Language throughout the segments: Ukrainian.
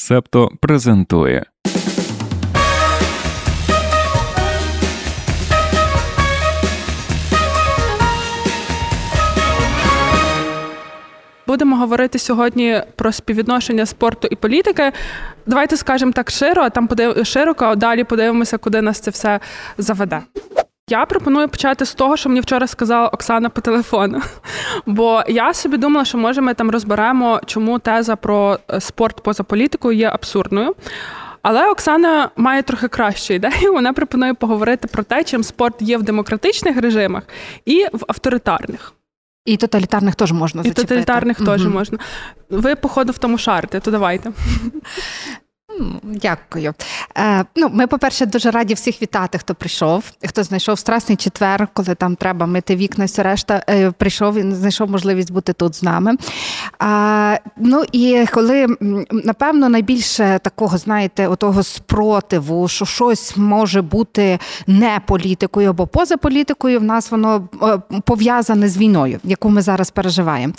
Септо презентує. Будемо говорити сьогодні про співвідношення спорту і політики. Давайте скажемо так широ, а там подив... широко, а далі подивимося, куди нас це все заведе. Я пропоную почати з того, що мені вчора сказала Оксана по телефону. Бо я собі думала, що може ми там розберемо, чому теза про е, спорт поза політикою є абсурдною. Але Оксана має трохи кращу ідею. Вона пропонує поговорити про те, чим спорт є в демократичних режимах і в авторитарних. І тоталітарних теж можна зачепити. І тоталітарних теж можна. Ви, походу, в тому шарите, то давайте. Дякую. Е, ну, Ми, по-перше, дуже раді всіх вітати, хто прийшов, хто знайшов страсний четвер, коли там треба мити вікна, все решта е, прийшов і знайшов можливість бути тут з нами. А, Ну і коли, напевно, найбільше такого, знаєте, отого спротиву, що щось може бути не політикою або поза політикою, в нас воно е, пов'язане з війною, яку ми зараз переживаємо.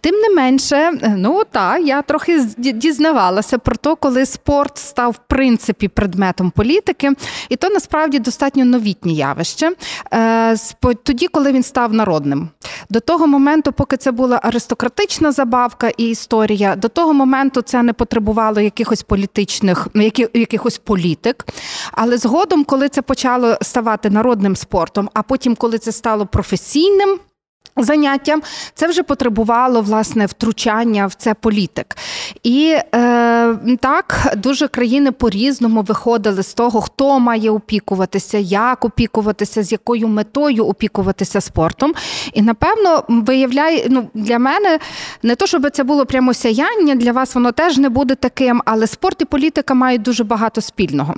Тим не менше, е, ну так, я трохи дізнавалася про те, коли спорт став в принципі предметом політики, і то насправді достатньо новітнє явище. Е, тоді, коли він став народним. До того моменту, поки це була аристократична забавка і історія, до того моменту це не потребувало якихось політичних, ну, якихось політик. Але згодом, коли це почало ставати народним спортом, а потім, коли це стало професійним. Заняттям це вже потребувало власне втручання в це політик, і е, так дуже країни по-різному виходили з того, хто має опікуватися, як опікуватися, з якою метою опікуватися спортом. І напевно виявляє ну для мене не то, щоб це було прямо сяяння, для вас воно теж не буде таким, але спорт і політика мають дуже багато спільного.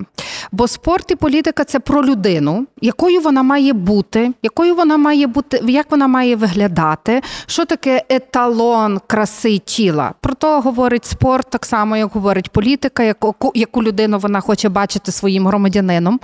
Бо спорт і політика це про людину, якою вона має бути, якою вона має бути, як вона має виглядати, що таке еталон краси тіла. Про то говорить спорт, так само, як говорить політика, яку яку людину вона хоче бачити своїм громадянином.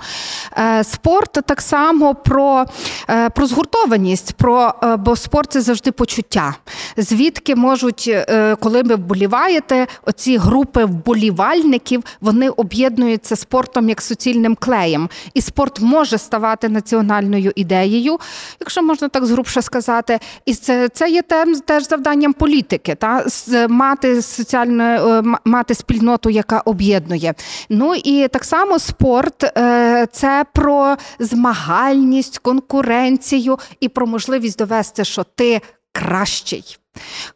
Е, спорт так само про е, про згуртованість, про, е, бо спорт це завжди почуття. Звідки можуть, коли ви вболіваєте, оці групи вболівальників вони об'єднуються спортом як суцільним клеєм. І спорт може ставати національною ідеєю, якщо можна так згрубше сказати. І це це є тем, теж завданням політики, та мати соціальну е, мати спільноту, яка об'єднує. Ну і так само спорт е, це про змагальність, конкуренцію і про можливість довести, що ти кращий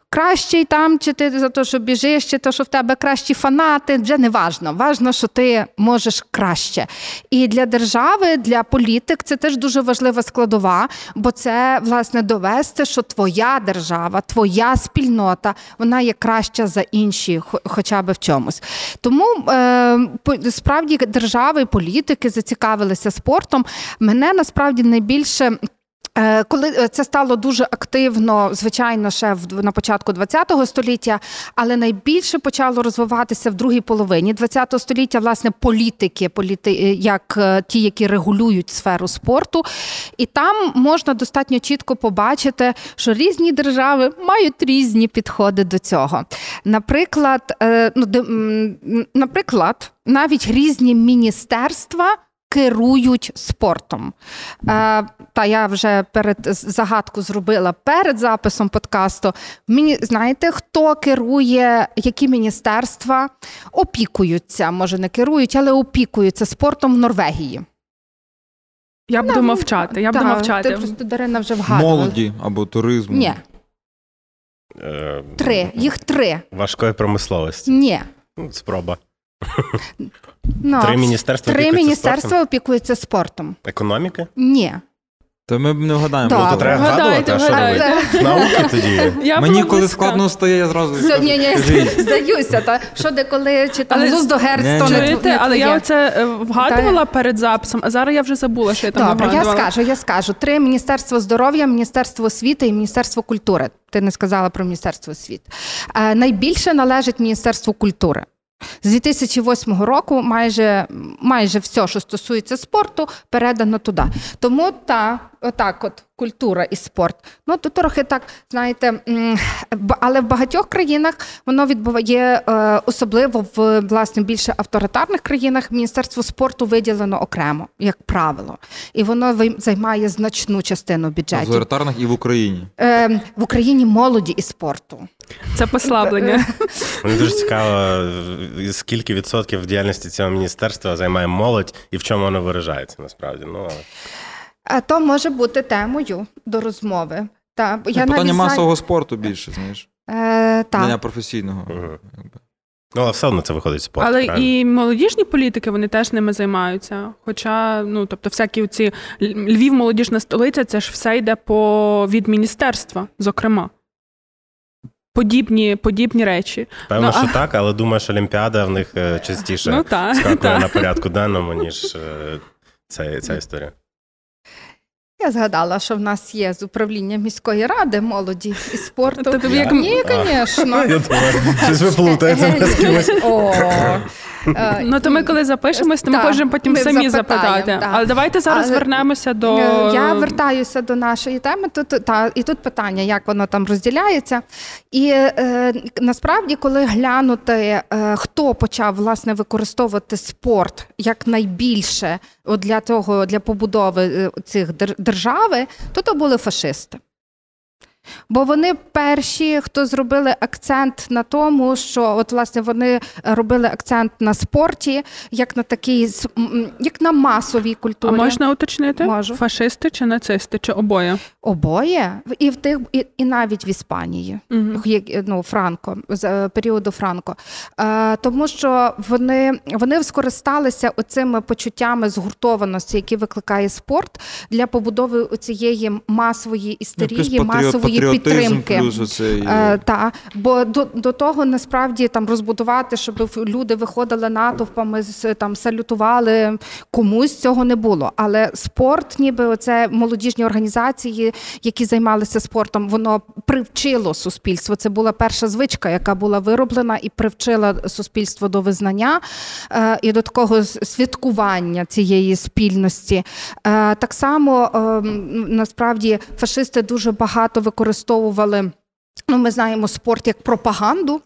кращий там, чи ти за те, що біжиш, чи то, що в тебе кращі фанати, вже не важно. Важно, що ти можеш краще. І для держави, для політик це теж дуже важлива складова, бо це власне довести, що твоя держава, твоя спільнота, вона є краща за інші, хоча б в чомусь. Тому е, справді держави політики зацікавилися спортом. Мене насправді найбільше. Е, коли е, це стало дуже активно, звичайно, ще в на початку ХХ століття, але найбільше почало розвиватися в другій половині ХХ століття, власне, політики, політи, е, як ті, які регулюють сферу спорту, і там можна достатньо чітко побачити, що різні держави мають різні підходи до цього. Наприклад, ну, наприклад, навіть різні міністерства керують спортом. Е, Та я вже перед загадку зробила перед записом подкасту. Мені знаєте, хто керує, які міністерства опікуються, може не керують, але опікуються спортом в Норвегії. Я буду мовчати. Я буду мовчати. Ти просто Дарина вже вгадувала. Молоді або туризму. Ні. Е, три. Їх три. Важкої промисловості. Ні. Ну, спроба. Ну, Три міністерства Три опікуються міністерства спортом? опікуються спортом. Економіки? Ні. То ми б не вгадаємо. Да. Ну, то треба вгадувати, а що робити? Науки тоді. Я Мені коли близька. складно стає, я зразу Все, ні, ні, здаюся, та що деколи чи там Але луз до герц, Ні, не не але я оце е, вгадувала перед записом, а зараз я вже забула, що я там Добре, я скажу, я скажу. Три Міністерство здоров'я, Міністерство освіти і Міністерство культури. Ти не сказала про Міністерство освіти. Е, найбільше належить Міністерству культури. З 2008 року майже, майже все, що стосується спорту, передано туди. Тому та отак, от культура і спорт. Ну то трохи так, знаєте, але в багатьох країнах воно відбуває е, особливо в власне більше авторитарних країнах. Міністерство спорту виділено окремо, як правило, і воно займає значну частину В бюджетів. авторитарних і в Україні. Е, в Україні молоді і спорту. Це послаблення. Мені дуже цікаво, скільки відсотків діяльності цього міністерства займає молодь і в чому воно виражається насправді. Ну, А то може бути темою до розмови. Та, я Питання навіть масового спорту більше, знаєш. Е, та. Професійного. Якби. ну, але все одно це виходить спорт. Але правильно? і молодіжні політики вони теж ними займаються. Хоча, ну тобто, всякі ці Львів, молодіжна столиця, це ж все йде по від міністерства, зокрема. Подібні, подібні речі. Певно, ну, що а- так, але думаю, що Олімпіада в них е, частіше Ну та, скакує та. на порядку денному, ніж е, ця, ця історія. Я згадала, що в нас є з управління міської ради молоді і спорту. Тобі як- Ні, звісно. Щось ви плутаєте з кимось. О, е, Ну то ми коли запишемось, то ми можемо потім самі запитати. Але давайте зараз вернемося до Е, Я вертаюся до нашої теми. Тут та і тут питання, як воно там розділяється. І е, насправді, коли глянути, е, хто почав власне використовувати спорт як найбільше для того, для побудови е, цих дер- держави, то то були фашисти. Бо вони перші, хто зробили акцент на тому, що от власне вони робили акцент на спорті, як на такій як на масовій культурі. А можна уточнити? Можу. Фашисти чи нацисти, чи обоє? Обоє і в тих, і, і навіть в Іспанії, Угу. як ну Франко з е, періоду Франко, е, тому що вони, вони скористалися оцими почуттями згуртованості, які викликає спорт для побудови цієї масової істерії, масової патріотизм, підтримки. Плюс оцей, Е, та, бо до, до того насправді там розбудувати, щоб люди виходили натовпами, там салютували комусь цього не було. Але спорт, ніби оце молодіжні організації, які займалися спортом, воно привчило суспільство. Це була перша звичка, яка була вироблена і привчила суспільство до визнання е, і до такого святкування цієї спільності. Е, так само е, насправді фашисти дуже багато використовували. Ну, ми знаємо спорт як пропаганду.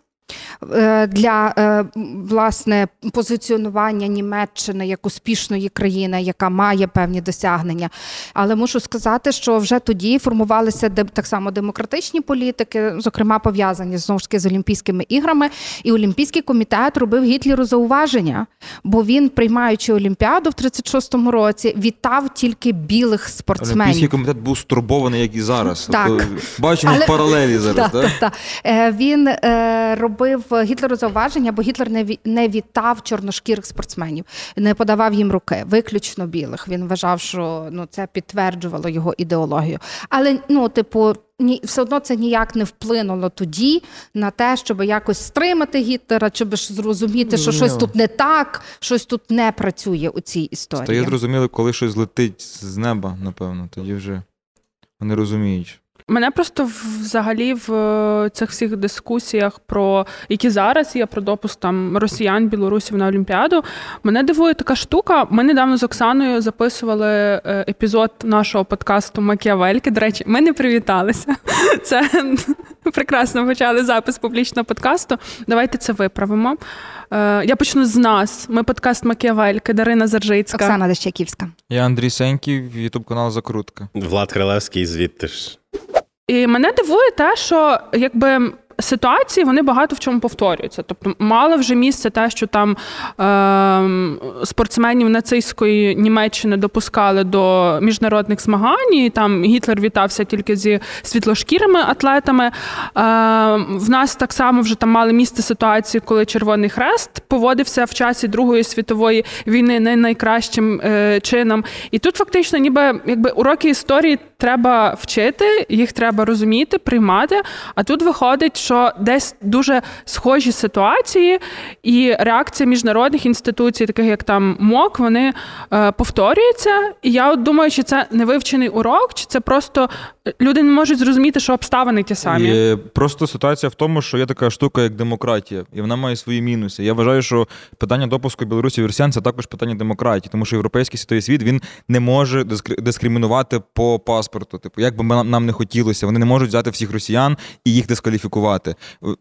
Е, Для е, власне позиціонування Німеччини як успішної країни, яка має певні досягнення. Але мушу сказати, що вже тоді формувалися так само демократичні політики, зокрема пов'язані знову ж таки з Олімпійськими іграми. І Олімпійський комітет робив Гітлеру зауваження, бо він, приймаючи Олімпіаду в 36-му році, вітав тільки білих спортсменів. Олімпійський комітет був стурбований, як і зараз. Так. Бачимо Але- паралелі зараз, Так, так? так, так. Е, Він е, робив Гітлеру зауваження, бо Гітлер не ві- не вітав чорношкірих спортсменів, не подавав їм руки, виключно білих. Він вважав, що ну це підтверджувало його ідеологію. Але ну, типу. Ні, все одно це ніяк не вплинуло тоді на те, щоб якось стримати Гітлера, щоб зрозуміти, що щось тут не так, щось тут не працює у цій історії. Стає зрозуміло, коли щось летить з неба, напевно, тоді вже вони розуміють. Мене просто взагалі в е, цих всіх дискусіях про які зараз є про допуск там росіян, білорусів на Олімпіаду. Мене дивує така штука. Ми недавно з Оксаною записували е, епізод нашого подкасту Макіавельки. До речі, ми не привіталися. Це прекрасно почали запис публічного подкасту. Давайте це виправимо. Е, Я почну з нас. Ми подкаст Макіавельки, Дарина Заржицька. Оксана Дещаківська. Я Андрій Сеньків, Ютуб канал Закрутка. Влад Крилевський звідти ж. І мене дивує те, що якби. Ситуації вони багато в чому повторюються. Тобто, мало вже місце те, що там е- спортсменів нацистської Німеччини допускали до міжнародних змагань. і Там Гітлер вітався тільки зі світлошкірими атлетами. Е- в нас так само вже там мали місце ситуації, коли Червоний Хрест поводився в часі Другої світової війни не найкращим е- чином. І тут фактично, ніби якби уроки історії треба вчити, їх треба розуміти, приймати. А тут виходить, що десь дуже схожі ситуації, і реакція міжнародних інституцій, таких як там МОК, вони е, повторюються. І я от думаю, чи це невивчений урок, чи це просто люди не можуть зрозуміти, що обставини ті самі. І просто ситуація в тому, що є така штука, як демократія, і вона має свої мінуси. Я вважаю, що питання допуску Білорусі в Росіян це також питання демократії, тому що європейський світовий світ він не може дискримінувати по паспорту. Типу, як би нам не хотілося, вони не можуть взяти всіх росіян і їх дискваліфікувати.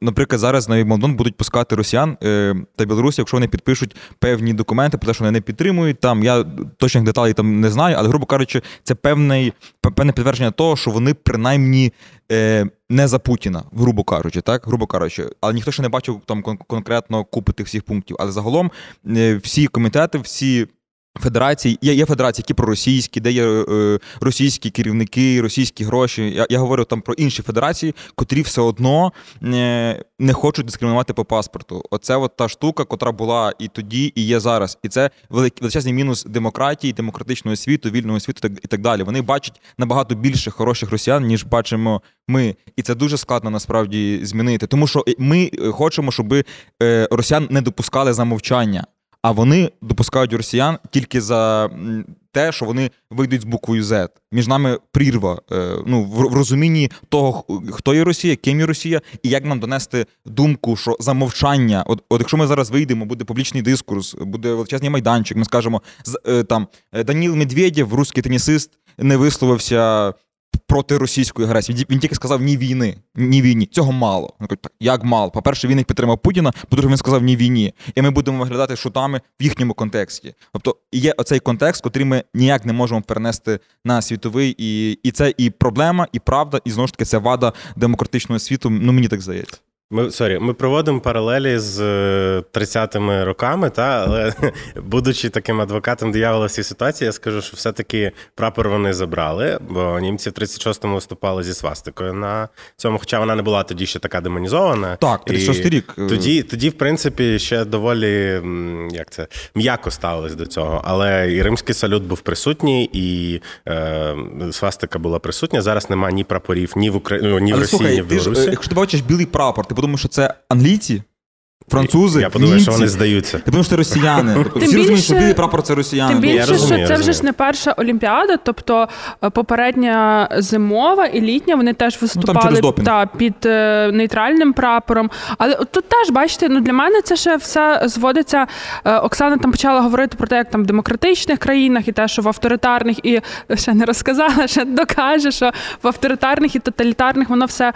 Наприклад, зараз на Молдон будуть пускати росіян е, та білорусів, якщо вони підпишуть певні документи, про те, що вони не підтримують. Там я точних деталей там не знаю, але грубо кажучи, це певний певне підтвердження того, що вони принаймні е, не за Путіна, грубо кажучи, так, грубо кажучи, але ніхто ще не бачив там конкретно купи тих всіх пунктів. Але загалом е, всі комітети, всі. Федерації є є федерації, які проросійські, де є е, російські керівники, російські гроші. Я я говорю там про інші федерації, котрі все одно не не хочуть дискримінувати по паспорту. Оце от та штука, котра була і тоді, і є зараз. І це величезний мінус демократії, демократичного світу, вільного світу і так далі. Вони бачать набагато більше хороших росіян, ніж бачимо ми. І це дуже складно насправді змінити. Тому що ми хочемо, щоб е, росіян не допускали замовчання. А вони допускають росіян тільки за те, що вони вийдуть з буквою Z. Між нами прірва е, ну, в розумінні того, хто є Росія, ким є Росія, і як нам донести думку, що замовчання, от, от якщо ми зараз вийдемо, буде публічний дискурс, буде величезний майданчик, ми скажемо е, там Даніл Медведєв, русський тенісист, не висловився проти російської агресії. Він тільки сказав ні війни, ні війні. Цього мало. Він так, як мало? По-перше, він їх підтримав Путіна, по-друге, він сказав ні війні. І ми будемо виглядати шутами в їхньому контексті. Тобто є оцей контекст, який ми ніяк не можемо перенести на світовий, і і це і проблема, і правда, і знову ж таки це вада демократичного світу. Ну мені так здається. Ми sorry, ми проводимо паралелі з 30-ми е, роками, та але будучи таким адвокатом диявола в цій ситуації, я скажу, що все-таки прапор вони забрали, бо німці в 36-му виступали зі свастикою на цьому, хоча вона не була тоді ще така демонізована. Так, 36-й рік. Е. Тоді, тоді, в принципі, ще доволі як це м'яко ставились до цього. Але і римський салют був присутній, і е, свастика була присутня. Зараз немає ні прапорів, ні в Україні, ні в Росії, слухай, ні в Білорусі. Ти ж, якщо ти бачиш білий прапор, ти подумав, що це англійці, французи. Я подумаю, німці. що вони здаються. Ти подумав, що це росіяни. Тобто всі розуміють, що білий прапор це росіяни. Тим більше, розумію, що це вже ж не перша олімпіада, тобто е, попередня зимова і літня вони теж виступали ну, та, під е, нейтральним прапором. Але тут теж, бачите, ну для мене це ще все зводиться. Е, Оксана там почала говорити про те, як там в демократичних країнах і те, що в авторитарних, і ще не розказала, ще докаже, що в авторитарних і тоталітарних воно все.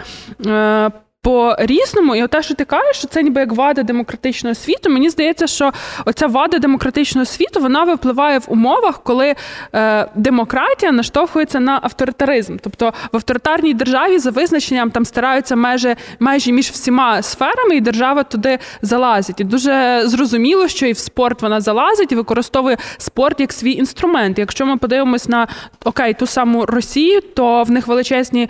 Е, по-різному, і те, що ти кажеш, що це ніби як вада демократичного світу. Мені здається, що оця вада демократичного світу вона випливає в умовах, коли е, демократія наштовхується на авторитаризм. Тобто в авторитарній державі за визначенням там стараються межі, межі між всіма сферами, і держава туди залазить. І дуже зрозуміло, що і в спорт вона залазить і використовує спорт як свій інструмент. Якщо ми подивимось на окей, ту саму Росію, то в них величезні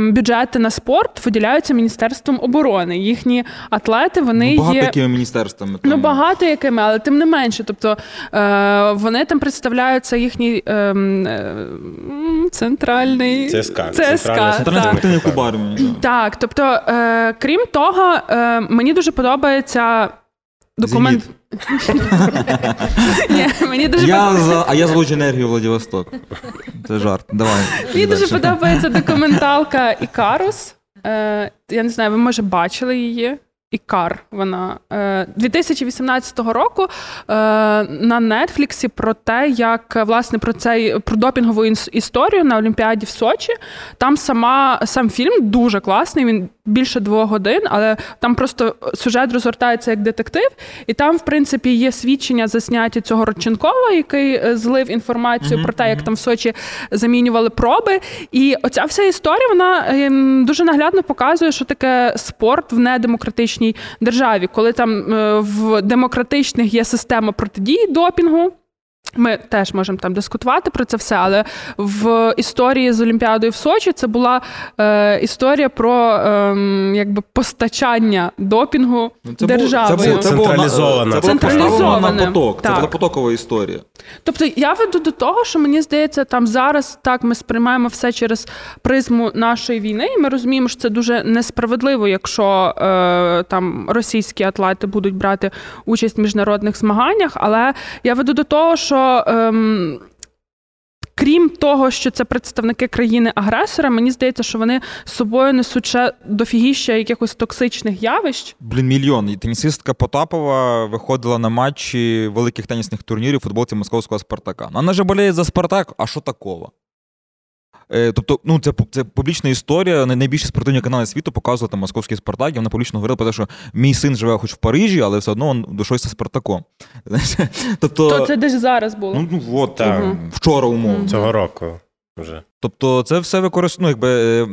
бюджети на спорт виділяються Міністерством оборони. Їхні атлети вони ну, багато є якими міністерствами. Там. Ну багато якими, але тим не менше. Тобто е, вони там представляються їхній ем, е, центральний ЦСК. ЦСК Центральний спортивний клуб армії. Так, тобто, е, крім того, е, мені дуже подобається документ. Ні, мені дуже я за, А я злучу енергію Владивосток. Це жарт. Давай. Мені дуже подобається документалка Ікарус. Е, Я не знаю, ви може бачили її. Ікар вона 2018 е, року е, на Нетфліксі про те, як власне про цей про допінгову історію на Олімпіаді в Сочі. Там сама сам фільм дуже класний. Він більше двох годин, але там просто сюжет розгортається як детектив, і там, в принципі, є свідчення засняті цього Родченкова, який е, злив інформацію mm-hmm. про те, як там в Сочі замінювали проби. І оця вся історія вона ем, дуже наглядно показує, що таке спорт в недемократичній державі, коли там е, в демократичних є система протидії допінгу. Ми теж можемо там дискутувати про це все, але в історії з Олімпіадою в Сочі це була е, історія про е, якби постачання допінгу Ну, це державою. Було, це, було, Централізовано. Це було Централізоване. на поток. Так. Це була потокова історія. Тобто я веду до того, що мені здається, там зараз так ми сприймаємо все через призму нашої війни, і ми розуміємо, що це дуже несправедливо, якщо е, там російські атлети будуть брати участь в міжнародних змаганнях. Але я веду до того, що. Ем, Крім того, що це представники країни-агресора, мені здається, що вони з собою несуть ще дофігіща якихось токсичних явищ. Блін, мільйон. І Тенісистка Потапова виходила на матчі великих тенісних турнірів футболці московського Спартака. Вона же боліє за Спартак, а що такого? Е, Тобто, ну це це публічна історія. Найбільші спортивні канали світу показували там московський Спартак, і вона публічно говорила про те, що мій син живе хоч в Парижі, але все одно він душою зі Спартаком. Тобто, То це десь зараз було. ну, ну от Так. вчора умовно. Цього року вже. Тобто, це все використовує, якби.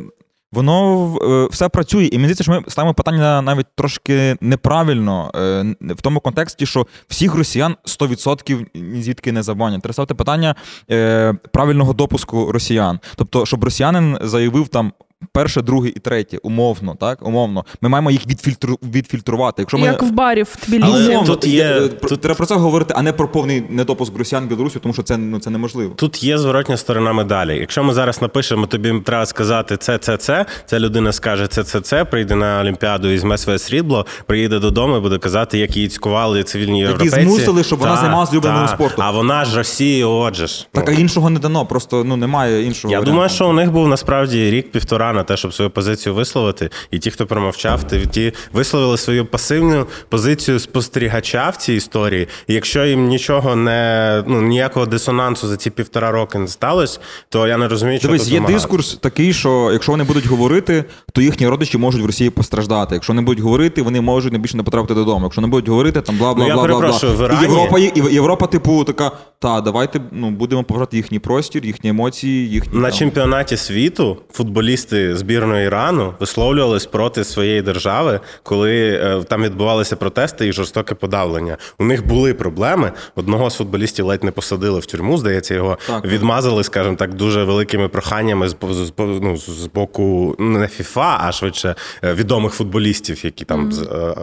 Воно е, все працює, і мені здається, що ми ставимо питання навіть трошки неправильно е, в тому контексті, що всіх росіян 100% ні звідки не забанять. Треба ставити питання е, правильного допуску росіян. Тобто, щоб росіянин заявив там перше, друге і третє, умовно, так? Умовно, ми маємо їх відфільтру, відфільтрувати. Якщо ми Як в барі в Тбілісі. Але умовно, тут є- е, про- тут- треба про це говорити, а не про повний недопуск росіян Білорусі, тому що це ну це неможливо. Тут є зворотня сторона медалі. Якщо ми зараз напишемо, тобі треба сказати це, це, це. Ця людина скаже це, це, це, прийде на Олімпіаду і візьме своє срібло, приїде додому і буде казати, як її цькували цивільні європейці. змусили, щоб вона Та, займалась улюбленим та. спортом. А вона ж Росії, отже ж. Так, а іншого не дано, просто ну немає іншого. Я варіанту. думаю, що у них був насправді рік-півтора на те, щоб свою позицію висловити. І ті, хто промовчав, ті, ті висловили свою пасивну позицію спостерігача в цій історії. І якщо їм нічого не ну ніякого дисонансу за ці півтора роки не сталося, то я не розумію, що Дивись, тут є вимагати. дискурс такий, що якщо вони будуть говорити, то їхні родичі можуть в Росії постраждати. Якщо не будуть говорити, вони можуть не більше не потрапити додому. Якщо не будуть говорити, там бла бла Ну, я бла бла бла. І Європа, і Європа, типу, така: та давайте ну будемо поважати їхній простір, їхні емоції, їхні На там, чемпіонаті світу футболісти збірної Ірану висловлювались проти своєї держави, коли е, там відбувалися протести і жорстоке подавлення. У них були проблеми. Одного з футболістів ледь не посадили в тюрму. Здається, його Так. відмазали, скажімо так, дуже великими проханнями з, з, ну, з боку не ФІФА, а швидше е, відомих футболістів, які там з е, е,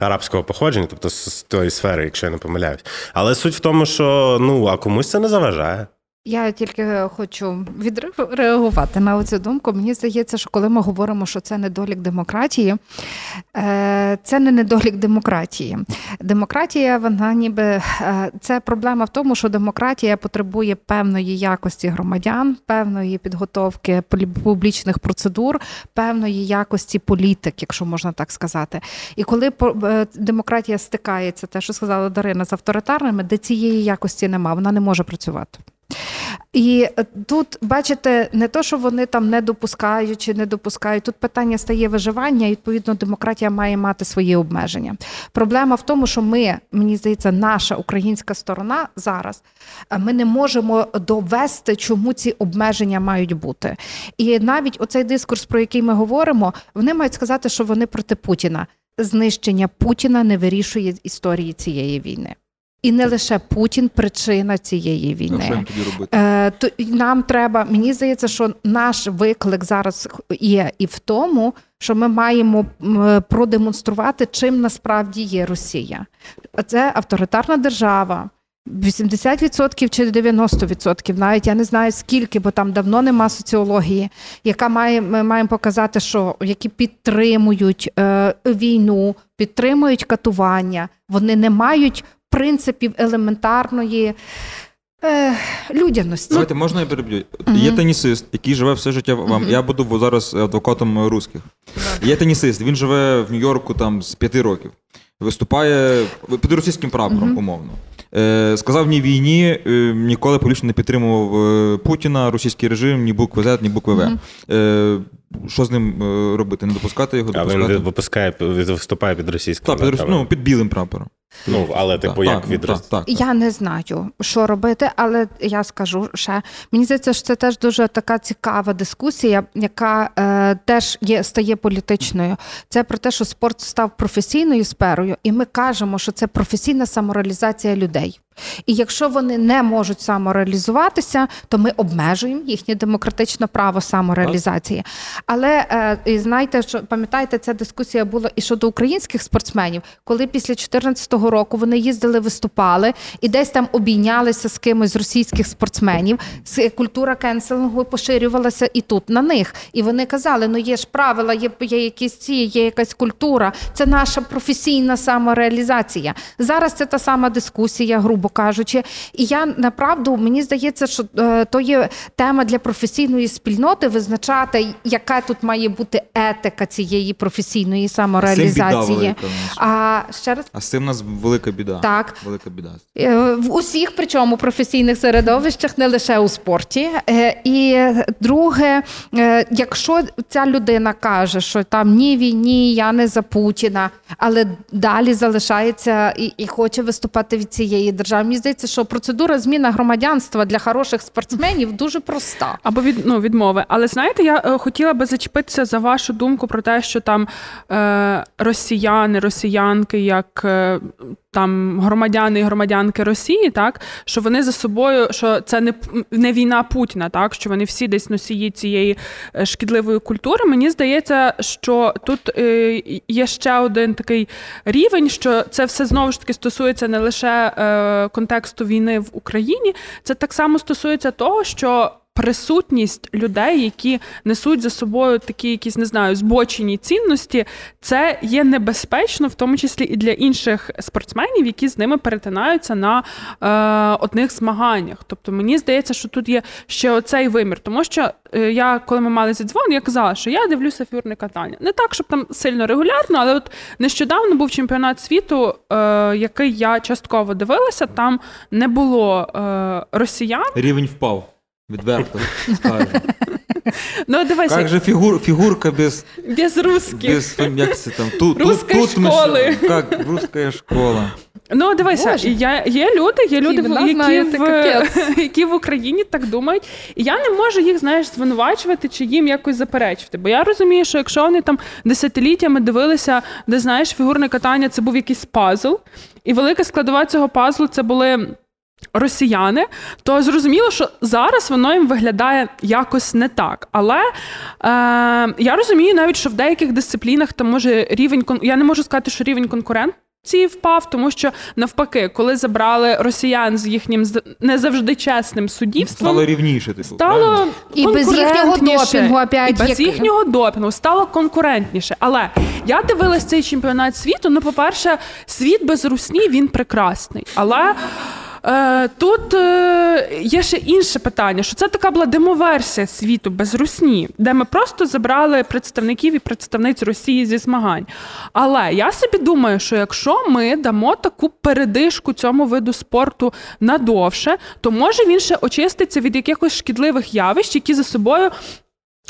арабського походження, тобто з, з тої сфери, якщо я не помиляюсь. Але суть в тому, що ну а комусь це не заважає. Я тільки хочу відреагувати на цю думку. Мені здається, що коли ми говоримо, що це недолік демократії, е, це не недолік демократії. Демократія, вона ніби е, це проблема в тому, що демократія потребує певної якості громадян, певної підготовки публічних процедур, певної якості політик, якщо можна так сказати. І коли е, демократія стикається, те, що сказала Дарина, з авторитарними, де цієї якості нема, вона не може працювати. І е, тут, бачите, не то, що вони там не допускають чи не допускають. Тут питання стає виживання, і відповідно демократія має мати свої обмеження. Проблема в тому, що ми, мені здається, наша українська сторона зараз е, ми не можемо довести, чому ці обмеження мають бути. І навіть оцей дискурс, про який ми говоримо, вони мають сказати, що вони проти Путіна. Знищення Путіна не вирішує історії цієї війни. І не лише Путін причина цієї Ну, що їм війни. тоді робити? Е, то нам треба, мені здається, що наш виклик зараз є і в тому, що ми маємо продемонструвати, чим насправді є Росія. Це авторитарна держава. 80% чи 90%, навіть я не знаю скільки, бо там давно нема соціології, яка має ми маємо показати, що які підтримують е, війну, підтримують катування, вони не мають принципів елементарної е, людяності. Давайте, можна я переб'ю? Є тенісист, який живе все життя вам. Я буду зараз адвокатом русських. Є тенісист, він живе в Нью-Йорку там з п'яти років. Виступає під російським прапором, умовно. Е, сказав ні війні, е, ніколи публічно не підтримував е, Путіна, російський режим, ні букви Z, ні букви В. Що з ним е, робити? Не допускати його, А він випускає, виступає під російським. Так, під, рос- ну, під білим прапором. Ну, але типу, Так, як так, від так, так. Я не знаю, що робити, але я скажу ще. Мені здається, що це теж дуже така цікава дискусія, яка е, теж є стає політичною. Це про те, що спорт став професійною сферою, і ми кажемо, що це професійна самореалізація людей. І якщо вони не можуть самореалізуватися, то ми обмежуємо їхнє демократичне право самореалізації. Але е, знаєте, що пам'ятаєте, ця дискусія була і щодо українських спортсменів, коли після 2014 року вони їздили, виступали і десь там обійнялися з кимось з російських спортсменів. Культура кенселингу поширювалася і тут на них. І вони казали: ну є ж правила, є, є якісь ці, є якась культура. Це наша професійна самореалізація. Зараз це та сама дискусія, грубо кажучи. І я направду мені здається, що е, то є тема для професійної спільноти визначати, яка тут має бути етика цієї професійної самореалізації. А ще раз а з цим у нас велика біда. Так велика біда е, в усіх, причому професійних середовищах, не лише у спорті. Е, і друге, якщо ця людина каже, що там ні війні, я не за Путіна, але далі залишається і і хоче виступати від цієї держави. Мені здається, що процедура зміни громадянства для хороших спортсменів дуже проста. Або від ну, відмови. Але знаєте, я е, хотіла би зачепитися за вашу думку про те, що там е, росіяни, росіянки, як е, там громадяни і громадянки Росії, так що вони за собою, що це не не війна Путіна, так що вони всі десь носії цієї е, шкідливої культури. Мені здається, що тут е, є ще один такий рівень, що це все знову ж таки стосується не лише е, контексту війни в Україні, це так само стосується того, що присутність людей, які несуть за собою такі, якісь не знаю, збочені цінності, це є небезпечно, в тому числі і для інших спортсменів, які з ними перетинаються на е, одних змаганнях. Тобто мені здається, що тут є ще оцей вимір, тому що е, я, коли ми мали зі дзвон, я казала, що я дивлюся фігурне катання. Не так, щоб там сильно регулярно, але от нещодавно був чемпіонат світу, е, який я частково дивилася. Там не було е, росіян. Рівень впав. Відверто скажу. Ну, дивайся. Как же фігур, фігурка без... Без русских. Без, як це там, тут, Русской тут, школи. Ми, як, русская школа. Ну, дивися, я, є люди, є люди, які в, які в Україні так думають. І я не можу їх, знаєш, звинувачувати чи їм якось заперечувати. Бо я розумію, що якщо вони там десятиліттями дивилися, де знаєш, фігурне катання це був якийсь пазл, і велика складова цього пазлу це були росіяни, то зрозуміло, що зараз воно їм виглядає якось не так. Але е, я розумію навіть, що в деяких дисциплінах там може рівень я не можу сказати, що рівень конкуренції впав, тому що навпаки, коли забрали росіян з їхнім не завжди чесним суддівством, стало рівніше типу, стало і без їхнього допінгу, опять, і без як... їхнього допінгу стало конкурентніше. Але я дивилась цей чемпіонат світу. Ну, по перше, світ без русні він прекрасний, але. Е, Тут е, є ще інше питання: що це така була демоверсія світу без русні, де ми просто забрали представників і представниць Росії зі змагань. Але я собі думаю, що якщо ми дамо таку передишку цьому виду спорту надовше, то може він ще очиститься від якихось шкідливих явищ, які за собою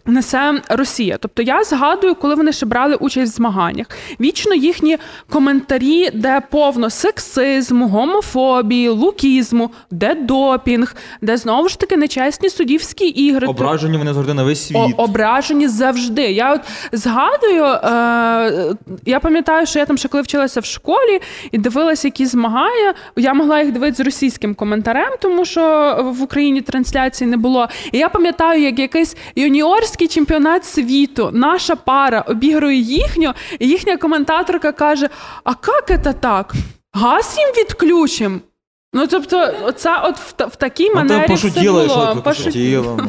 Несе Росія, тобто я згадую, коли вони ще брали участь в змаганнях. Вічно їхні коментарі, де повно сексизму, гомофобії, лукізму, де допінг, де знову ж таки нечесні суддівські ігри. Ображені вони завжди на весь світ. О, ображені завжди. Я от згадую, е, я пам'ятаю, що я там ще коли вчилася в школі і дивилася якісь змагання. Я могла їх дивитися з російським коментарем, тому що в Україні трансляції не було. І я пам'ятаю, як якийсь юніор юніорський чемпіонат світу, наша пара обігрує їхню, і їхня коментаторка каже: А як це так? Газ їм відключимо? Ну, тобто, оце от в, в такій манері ну, все було. Пошутіло.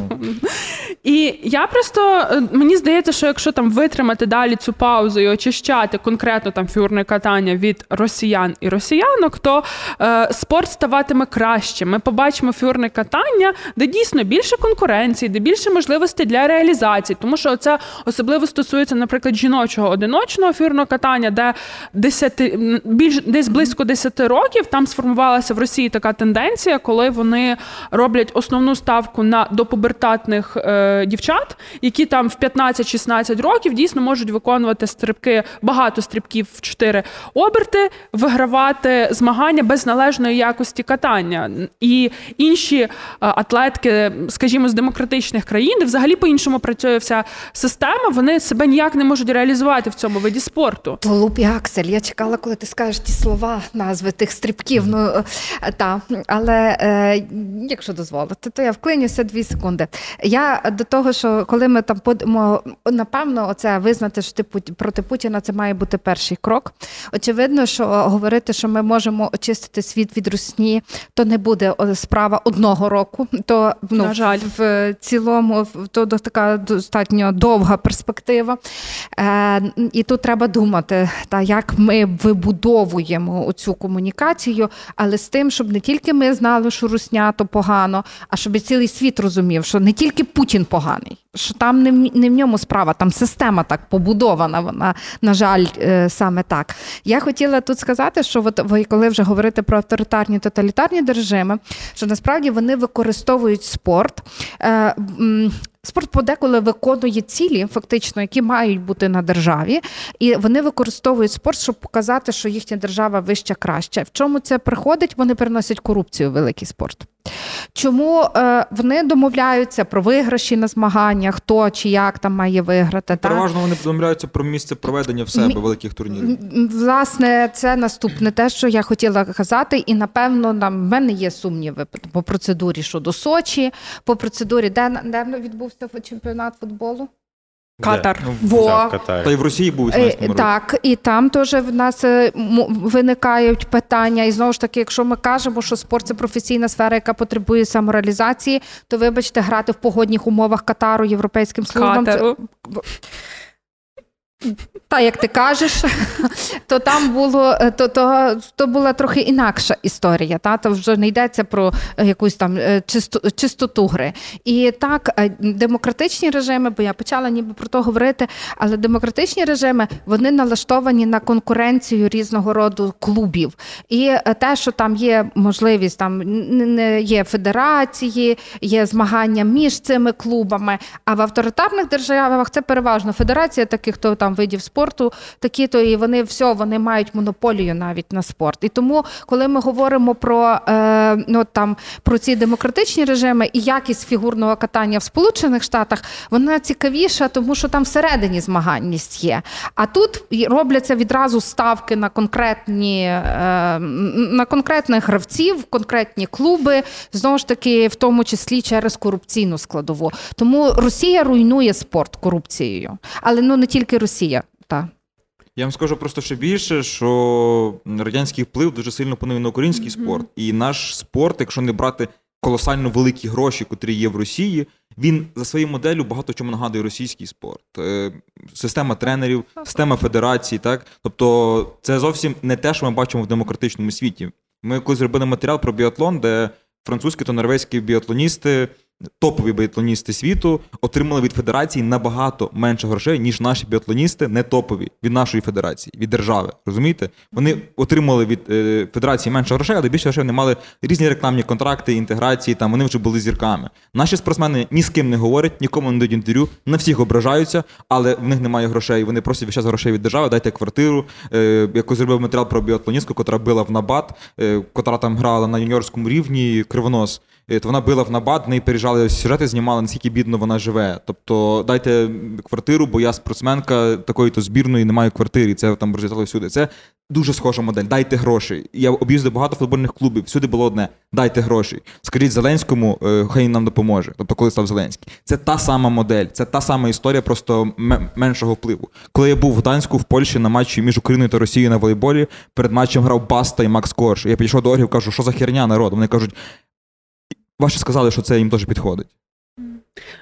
І я просто е, мені здається, що якщо там витримати далі цю паузу і очищати конкретно там фігурне катання від росіян і росіянок, то е, спорт ставатиме краще. Ми побачимо фігурне катання, де дійсно більше конкуренції, де більше можливостей для реалізації, тому що це особливо стосується, наприклад, жіночого одиночного фігурного катання, де 10, більш десь близько 10 років там сформувалася в Росії. Росії така тенденція, коли вони роблять основну ставку на допубертатних е, дівчат, які там в 15-16 років дійсно можуть виконувати стрибки, багато стрибків в 4 оберти, вигравати змагання без належної якості катання. І інші е, атлетки, скажімо, з демократичних країн, де взагалі по-іншому працює вся система, вони себе ніяк не можуть реалізувати в цьому виді спорту. Толуп і Аксель, я чекала, коли ти скажеш ті слова, назви тих стрибків. Ну Так, але е, якщо дозволите, то я вклинюся дві секунди. Я до того, що коли ми там будемо, напевно, оце визнати, що ти проти Путіна це має бути перший крок. Очевидно, що говорити, що ми можемо очистити світ від русні, то не буде справа одного року. То ну, На жаль. в цілому то така достатньо довга перспектива. Е, І тут треба думати, та як ми вибудовуємо цю комунікацію, але з тим, щоб не тільки ми знали, що русня то погано, а щоб цілий світ розумів, що не тільки Путін поганий, що там не в, не в ньому справа, там система так побудована. Вона на жаль, е, саме так. Я хотіла тут сказати, що от ви коли вже говорите про авторитарні тоталітарні режими, що насправді вони використовують спорт. Е, Спорт подеколи виконує цілі, фактично, які мають бути на державі, і вони використовують спорт, щоб показати, що їхня держава вища краща. В чому це приходить? Вони переносять корупцію в великий спорт. Чому е, вони домовляються про виграші на змаганнях, хто чи як там має виграти? Переважно вони повідомляються про місце проведення в себе великих турнірів. Власне, це наступне те, що я хотіла казати, і напевно нам в мене є сумніви по процедурі щодо Сочі, по процедурі, де де відбувся чемпіонат футболу. Катар. Ну, Во. Та й в Росії був 18 році. Так, і там теж в нас е, виникають питання. І знову ж таки, якщо ми кажемо, що спорт це професійна сфера, яка потребує самореалізації, то вибачте, грати в погодних умовах Катару європейським службам. Катару. Та, як ти кажеш, то там було е, то, то, то була трохи інакша історія. Та? То вже не йдеться про е, якусь там е, чисто, чистоту гри. І так, демократичні режими, бо я почала ніби про то говорити, але демократичні режими вони налаштовані на конкуренцію різного роду клубів. І те, що там є можливість, там не є федерації, є змагання між цими клубами. А в авторитарних державах це переважно федерація таких, хто там видів спорту, такі то і вони все, вони мають монополію навіть на спорт. І тому, коли ми говоримо про е, ну там про ці демократичні режими і якість фігурного катання в Сполучених Штатах, вона цікавіша, тому що там всередині змаганність є. А тут робляться відразу ставки на конкретні е, на конкретних гравців, конкретні клуби, знову ж таки, в тому числі через корупційну складову. Тому Росія руйнує спорт корупцією, але ну не тільки Росія. Росія. Та. Я вам скажу просто ще більше, що радянський вплив дуже сильно вплинув на український mm-hmm. спорт. І наш спорт, якщо не брати колосально великі гроші, котрі є в Росії, він за своєю моделлю багато чому нагадує російський спорт. Е, система тренерів, система федерації. Так? Тобто це зовсім не те, що ми бачимо в демократичному світі. Ми колись зробили матеріал про біатлон, де французькі та норвезькі біатлоністи топові біатлоністи світу отримали від федерації набагато менше грошей, ніж наші біатлоністи не топові від нашої федерації, від держави. Розумієте? Вони отримали від е, федерації менше грошей, але більше грошей вони мали різні рекламні контракти, інтеграції. Там вони вже були зірками. Наші спортсмени ні з ким не говорять, нікому не дають інтерв'ю, на всіх ображаються, але в них немає грошей. Вони просять весь час грошей від держави, дайте квартиру. Е, Якось зробив матеріал про біатлоністку, котра била в набат, е, котра там грала на юніорському рівні кривонос. То вона била в набат, неї переїжджали сюжети, знімали, наскільки бідно вона живе. Тобто дайте квартиру, бо я спортсменка такої-то збірної, не маю квартири. Це там розглядали всюди. Це дуже схожа модель. Дайте гроші. Я об'їздив багато футбольних клубів. Всюди було одне: дайте гроші. Скажіть Зеленському, е, хай нам допоможе. Тобто, коли став Зеленський. Це та сама модель, це та сама історія, просто меншого впливу. Коли я був в Гданську в Польщі на матчі між Україною та Росією на волейболі, перед матчем грав Баста і Макс Корж. Я підійшов до Оргів, кажу, що за херня народ. Вони кажуть, Ваші сказали, що це їм теж підходить.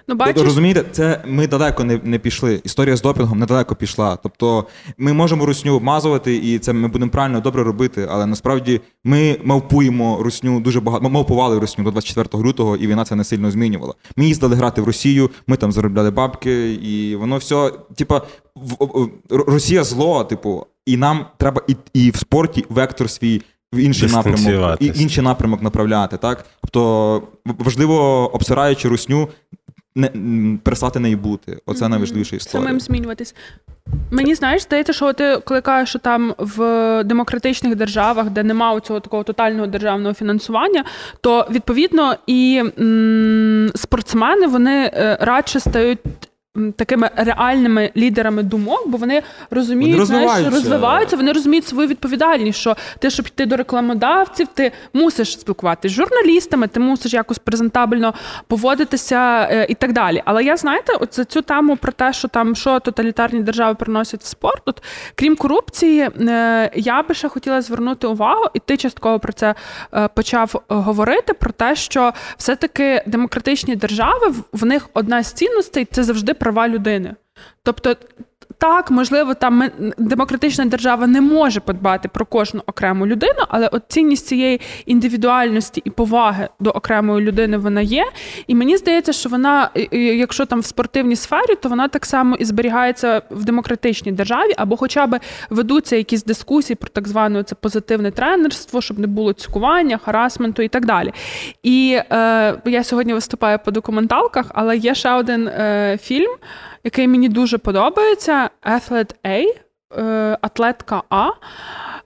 Ну, бачиш... Розумієте, це ми далеко не не пішли. Історія з допінгом недалеко пішла. Тобто ми можемо русню обмазувати, і це ми будемо правильно добре робити, але насправді ми мавпуємо русню дуже багато. Ми мавпували русню до 24 лютого, і війна це не сильно змінювала. Ми їздили грати в Росію, ми там заробляли бабки, і воно все, типа, Росія зло, типу, і нам треба і, і в спорті вектор свій в інший напрямок і інший напрямок направляти. Так? Тобто важливо, обсираючи русню, не перестати неї бути. Оце mm-hmm. найважливіша історія. Самим змінюватись. Мені знаєш, здається, що ти коли кажеш, що там в демократичних державах, де немає цього такого тотального державного фінансування, то відповідно і м- спортсмени вони е, радше стають такими реальними лідерами думок, бо вони розуміють, Вони знаєш, розвиваються. розвиваються, вони розуміють свою відповідальність, що ти, щоб йти до рекламодавців, ти мусиш спілкуватися з журналістами, ти мусиш якось презентабельно поводитися е, і так далі. Але я знаєте, от за цю тему про те, що там що тоталітарні держави приносять в спорт, от крім корупції, е, я би ще хотіла звернути увагу, і ти частково про це е, почав говорити: про те, що все-таки демократичні держави в- в них одна з цінностей це завжди права людини. Тобто. Так, можливо, там демократична держава не може подбати про кожну окрему людину, але от цінність цієї індивідуальності і поваги до окремої людини вона є. І мені здається, що вона, якщо там в спортивній сфері, то вона так само і зберігається в демократичній державі, або хоча б ведуться якісь дискусії про так зване це позитивне тренерство, щоб не було цькування, харасменту і так далі. І е, я сьогодні виступаю по документалках, але є ще один е, фільм, який мені дуже подобається: Athlete A, е, Атлетка А.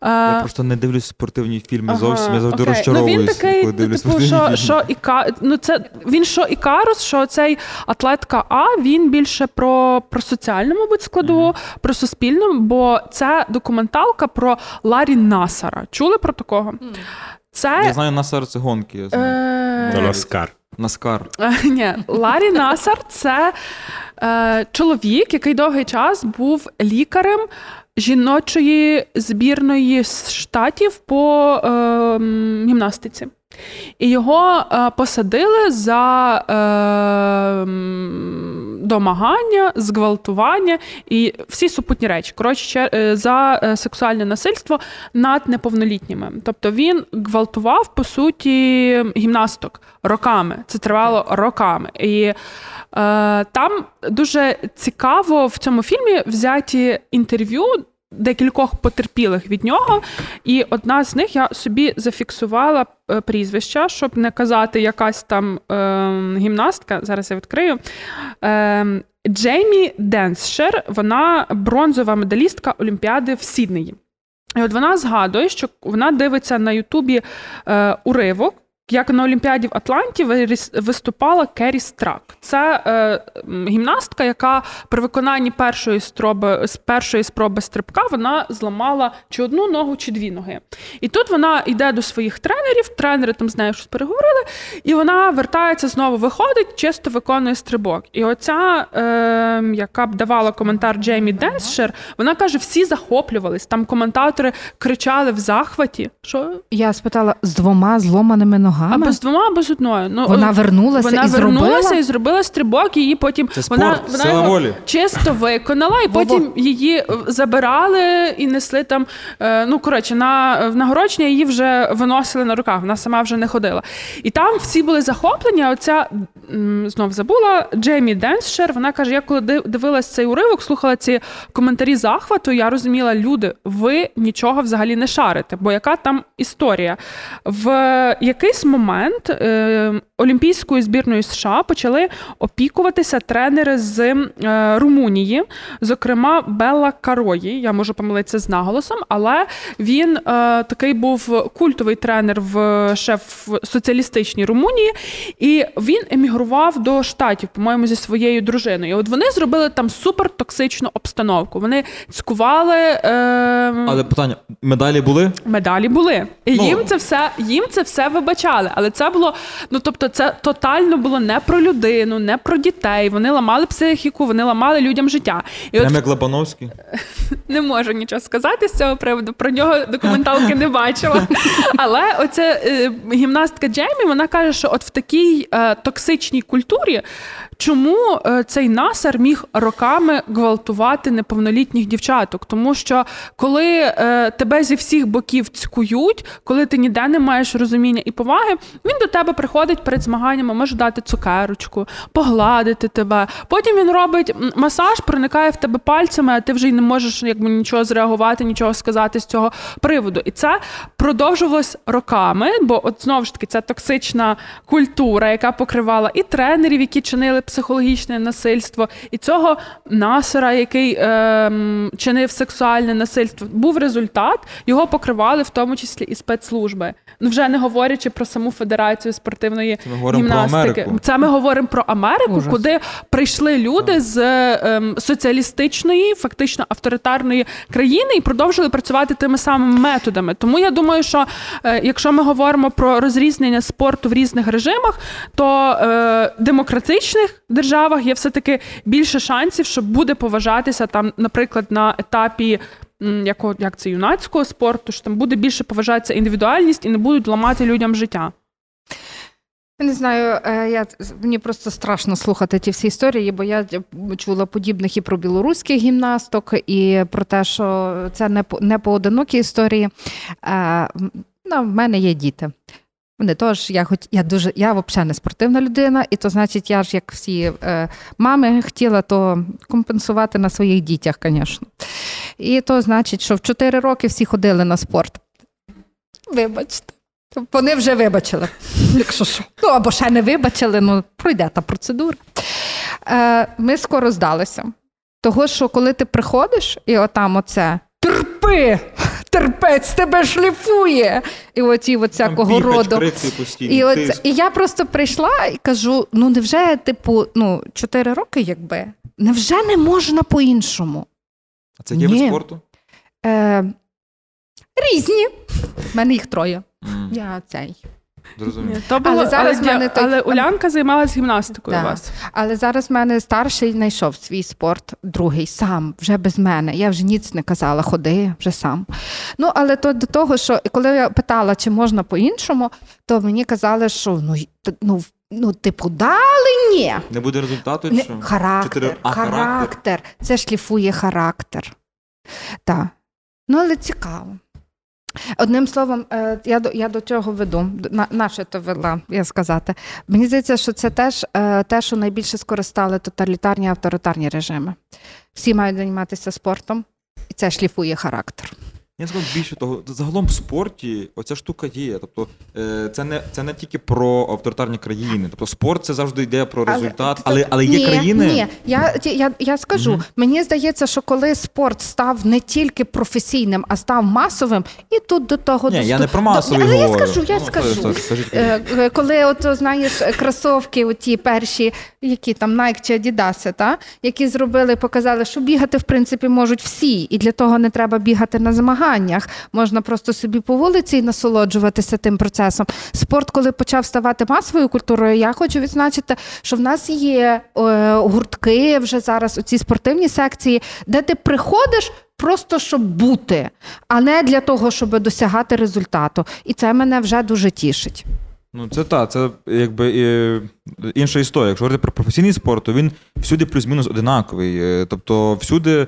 Я Е, просто не дивлюсь спортивні фільми Ага, зовсім. Я завжди розчаровуюсь, Ну, він такий, коли дивлюсь типу, спортивні що, фільми. що Іка... ну, це, він що Ікарус, що цей атлетка А, він більше про, про соціальну, мабуть, складову, про суспільну, бо це документалка про Ларі Насара. Чули про такого? Це Я знаю на серце гонки. Я знаю. е... То Наскар. Е, Ні, Ларі Насар це е, чоловік, який довгий час був лікарем жіночої збірної штатів по е, гімнастиці. І його е, посадили за е, домагання, зґвалтування і всі супутні речі. Коротше, е, за е, сексуальне насильство над неповнолітніми. Тобто він гвалтував по суті гімнасток роками. Це тривало роками. І е, там дуже цікаво в цьому фільмі взяті інтерв'ю. Декількох потерпілих від нього, і одна з них я собі зафіксувала е, прізвища, щоб не казати якась там е, гімнастка. Зараз я відкрию. Е, Джеймі Денсшер, вона бронзова медалістка Олімпіади в Сіднеї. І от вона згадує, що вона дивиться на Ютубі е, уривок. Як на Олімпіаді в Атланті виступала Керрі Страк. Це е, гімнастка, яка при виконанні першої спроби, з першої спроби стрибка вона зламала чи одну ногу, чи дві ноги. І тут вона йде до своїх тренерів, тренери там з нею щось переговорили, і вона вертається знову, виходить, чисто виконує стрибок. І оця, е, яка б давала коментар Джеймі Денсшер, вона каже: всі захоплювались. Там коментатори кричали в захваті. Що Я спитала з двома зломаними ногами. Або з двома, або з одною. Ну, Вона е, вернулася вона і вернулася зробила? і зробила стрибок, її потім Це спорт, вона сила його волі. чисто виконала, і потім її е, забирали і несли там. е, Ну коротше, на в нагородження її вже виносили на руках. Вона сама вже не ходила. І там всі були захоплені. А оця знов забула Джеймі Денсшер. Вона каже: я коли див- дивилась цей уривок, слухала ці коментарі захвату, я розуміла, люди, ви нічого взагалі не шарите. Бо яка там історія? В якийсь момент е, Олімпійською збірною США почали опікуватися тренери з е, Румунії, зокрема Белла Карої. Я можу помилитися з наголосом, але він е, такий був культовий тренер в в соціалістичній Румунії, і він емігрував до штатів, по-моєму, зі своєю дружиною. І от вони зробили там супертоксичну обстановку. Вони цькували. Е, Але питання: медалі були? Медалі були. І Ну. їм це все їм це все вибачали. Але це було, ну тобто, це тотально було не про людину, не про дітей. Вони ламали психіку, вони ламали людям життя. І Прямо от як Лобановський. не можу нічого сказати з цього приводу. Про нього документалки не бачила. Але оця е, гімнастка Джеймі, вона каже, що от в такій е, токсичній культурі. Чому е, цей насар міг роками гвалтувати неповнолітніх дівчаток? Тому що коли е, тебе зі всіх боків цькують, коли ти ніде не маєш розуміння і поваги, він до тебе приходить перед змаганнями, може дати цукерочку, погладити тебе. Потім він робить масаж, проникає в тебе пальцями, а ти вже й не можеш якби нічого зреагувати, нічого сказати з цього приводу. І це продовжувалось роками, бо от знову ж таки ця токсична культура, яка покривала і тренерів, які чинили психологічне насильство, і цього насора, який ем, чинив сексуальне насильство. Був результат, його покривали в тому числі і спецслужби. Ну вже не говорячи про саму федерацію спортивної Це про гімнастики. Це ми говоримо про Америку, Ужас. куди прийшли люди з ем, соціалістичної, фактично авторитарної країни і продовжили працювати тими самими методами. Тому я думаю, що е, якщо ми говоримо про розрізнення спорту в різних режимах, то е, демократичних державах є все таки більше шансів, що буде поважатися там, наприклад, на етапі. м, Як, це юнацького спорту, що там буде більше поважатися індивідуальність і не будуть ламати людям життя. Не знаю, е, я мені просто страшно слухати ті всі історії, бо я чула подібних і про білоруських гімнасток, і про те, що це не не поодинокі історії. Е, в мене є діти. Вони теж, я хоч я дуже, я взагалі не спортивна людина, і то значить, я ж як всі е, мами хотіла то компенсувати на своїх дітях, звісно. І то значить, що в 4 роки всі ходили на спорт. Вибачте. Вони вже вибачили, якщо що. Ну, або ще не вибачили, ну пройде та процедура. Е, ми скоро здалися. Того, що коли ти приходиш, і отам оце терпи, терпець тебе шліфує. І оці от всякого роду. І, от, і я просто прийшла і кажу: ну невже, типу, ну, 4 роки, якби, невже не можна по-іншому? А це є вид спорту? Е, різні. У мене їх троє. Mm. Я цей. То було, але, зараз ні, мене той- але Улянка займалась гімнастикою Да. у вас. Але зараз в мене старший знайшов свій спорт, другий сам, вже без мене. Я вже ніц не казала, ходи вже сам. Ну, але то до того, що коли я питала, чи можна по-іншому, то мені казали, що ну, ну, ну типу, дали ні. Не буде результату? Не, що? характер, Чотири- а, характер. характер. Це шліфує характер. Так. Ну, але цікаво. Одним словом, е, я до, я до цього веду. На, на то вела, я сказати. Мені здається, що це теж е, те, що найбільше скористали тоталітарні авторитарні режими. Всі мають займатися спортом, і це шліфує характер. Я скажу більше того, загалом в спорті оця штука є. Тобто е, це не це не тільки про авторитарні країни. Тобто спорт це завжди йде про результат, але, але, є ні, країни. Ні, я, я, я скажу, Мгм. мені здається, що коли спорт став не тільки професійним, а став масовим, і тут до того Ні, доступ- я не про масовий Але я скажу, я Ну, скажу. Е, е, Коли от знаєш кросовки, оті перші, які там Nike чи Adidas, та які зробили, показали, що бігати в принципі можуть всі, і для того не треба бігати на змаганнях. Можна просто собі по вулиці і насолоджуватися тим процесом. Спорт, коли почав ставати масовою культурою, я хочу відзначити, що в нас є е, гуртки вже зараз, оці спортивні секції, де ти приходиш. Просто щоб бути, а не для того, щоб досягати результату. І це мене вже дуже тішить. Ну, це та, це якби е, інша історія. Якщо говорити про професійний спорт, то він всюди плюс-мінус одинаковий. Е, Тобто, всюди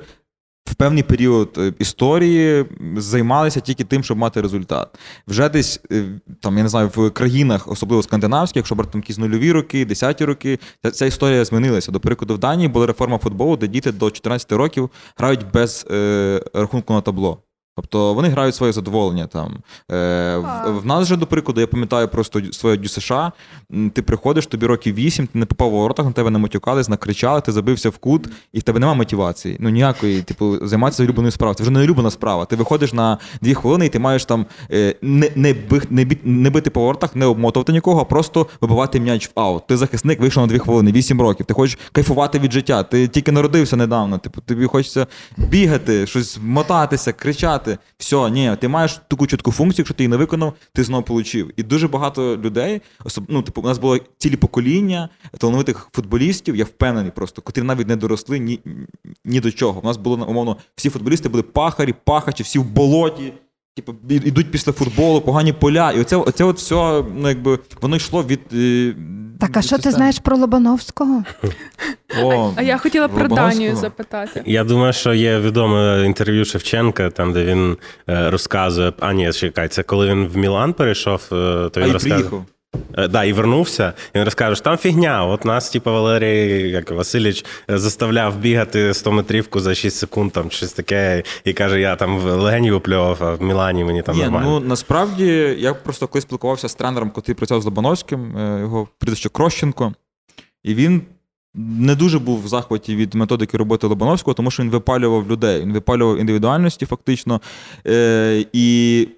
в певний період е, історії займалися тільки тим, щоб мати результат. Вже десь е, там, я не знаю, в країнах, особливо скандинавських, якщо брати там якісь нульові роки, десяті роки, ця, ця історія змінилася. До прикладу, в Данії була реформа футболу, де діти до 14 років грають без е, рахунку на табло. Тобто вони грають своє задоволення там. Е, в, в нас же, до прикладу, я пам'ятаю просто своє ДЮСШ, м, ти приходиш, тобі років 8, ти не попав у воротах, на тебе не матюкались, накричали, ти забився в кут, і в тебе немає мотивації. Ну ніякої, типу, займатися улюбленою справою. Це вже не улюблена справа. Ти виходиш на дві хвилини, і ти маєш там е, не, не, би- не, бі- не бити по воротах, не обмотувати нікого, а просто вибивати м'яч в аут. Ти захисник вийшов на дві хвилини, 8 років. Ти хочеш кайфувати від життя. Ти тільки народився недавно. Типу, тобі хочеться бігати, щось мотатися, кричати. Все, ні, ти маєш таку чітку функцію, якщо ти її не виконав, ти знову получив. І дуже багато людей, особ... ну, типу, у нас було цілі покоління талановитих футболістів, я впевнений просто, котрі навіть не доросли ні, ні до чого. У нас було умовно, всі футболісти були пахарі, пахачі, всі в болоті. Типу, йдуть ідуть після футболу, погані поля. І оце, оце от все, ну якби воно йшло від. е, Так, а від що ти знаєш про Лобановського? О, А я хотіла про Данію запитати. Я думаю, що є відоме інтерв'ю Шевченка, там де він е, розказує. А ні, чекай, це коли він в Мілан перейшов, е, то він розказує. Е, Да, і вернувся, і він розкаже, що там фігня. От нас, типу, Валерій як Васильович е, заставляв бігати 100 метрівку за 6 секунд, там щось таке, і каже, я там в легені випльовував, а в Мілані мені там Ні, нормально. ну насправді я просто коли спілкувався з тренером, який працював з Лобановським, е, його прізвище Крощенко, і він не дуже був в захваті від методики роботи Лобановського, тому що він випалював людей, він випалював індивідуальності, фактично. І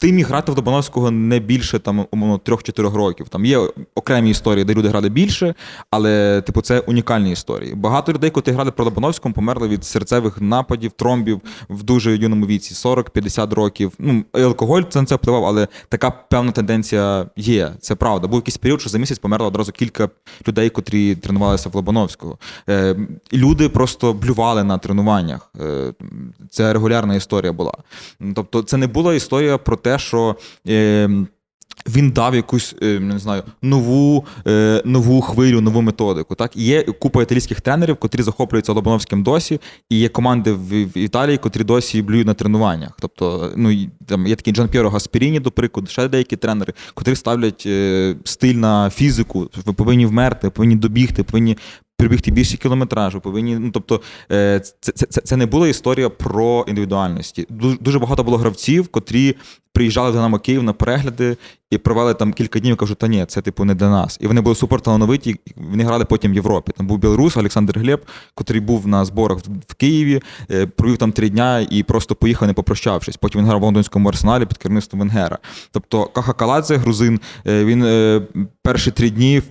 ти міг грати в Лобановського не більше там, умовно, 3-4 років. Там є окремі історії, де люди грали більше, але, типу, це унікальні історії. Багато людей, коли грали про Лобановському, померли від серцевих нападів, тромбів в дуже юному віці, 40-50 років. Ну, алкоголь це на це впливав, але така певна тенденція є. Це правда. Був якийсь період, що за місяць померло одразу кілька людей, котрі тренувалися в Лобановського. Е, люди просто блювали на тренуваннях. Е, це регулярна історія була. Тобто, це не була історія про те, що. Е, він дав якусь е, не знаю нову е, нову хвилю, нову методику. Так є купа італійських тренерів, котрі захоплюються Лобановським досі, і є команди в, в Італії, котрі досі блюють на тренуваннях. Тобто, ну там є такий Джан П'єро Гаспіріні, до прикладу, ще деякі тренери, котрі ставлять е, стиль на фізику. Ви повинні вмерти, повинні добігти, повинні. Прибігти більше кілометражу, повинні. Ну тобто, е, це це, це, не була історія про індивідуальності. Дуже, багато було гравців, котрі приїжджали в Динамо Київ на перегляди і провели там кілька днів. і Кажуть, та ні, це типу не для нас. І вони були супер талановиті. Вони грали потім в Європі. Там був білорус Олександр Глеб, котрий був на зборах в Києві, е, провів там три дня і просто поїхав, не попрощавшись. Потім він грав в лондонському арсеналі під керівництвом Венгера. Тобто Каха Каладзе, грузин, е, він перші три дні.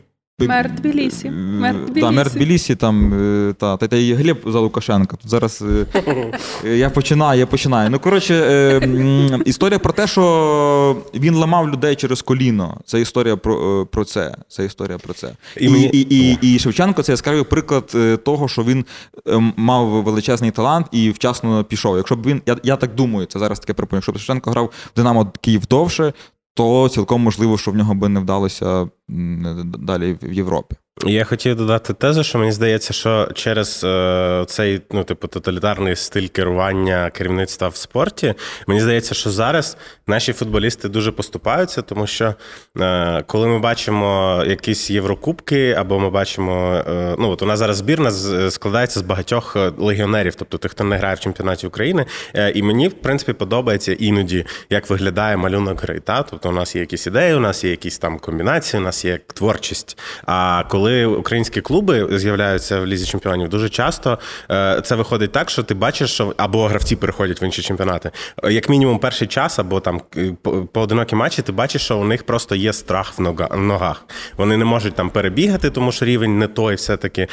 Мер Тбілісі. Мер Е, Тбілісі. Да, мер Тбілісі, там, е, та, та, та і Глеб за Лукашенка. Тут зараз е, е, я починаю, я починаю. Ну, коротше, е, історія про те, що він ламав людей через коліно. Це історія про, е, про це. Це історія про це. І І, і, і, і, Шевченко це яскравий приклад е, того, що він е, мав величезний талант і вчасно пішов. Якщо б він, я, я так думаю, це зараз таке припомню. Якщо б Шевченко грав в Динамо Київ довше, то цілком можливо, що в нього би не вдалося далі в Європі. Я хотів додати тезу, що мені здається, що через е, цей ну, типу, тоталітарний стиль керування керівництва в спорті, мені здається, що зараз наші футболісти дуже поступаються, тому що е, коли ми бачимо якісь Єврокубки, або ми бачимо, е, ну от у нас зараз збірна складається з багатьох е, легіонерів, тобто тих, хто не грає в чемпіонаті України. Е, і мені, в принципі, подобається іноді, як виглядає малюнок гри. Та? Тобто у нас є якісь ідеї, у нас є якісь там комбінації, у нас є творчість. А коли українські клуби з'являються в лізі чемпіонів, дуже часто е, це виходить так, що ти бачиш, що або гравці переходять в інші чемпіонати. Е, Як мінімум, перший час, або там е, поодинокі матчі, ти бачиш, що у них просто є страх в нога- в ногах. Вони не можуть там перебігати, тому що рівень не той, все-таки.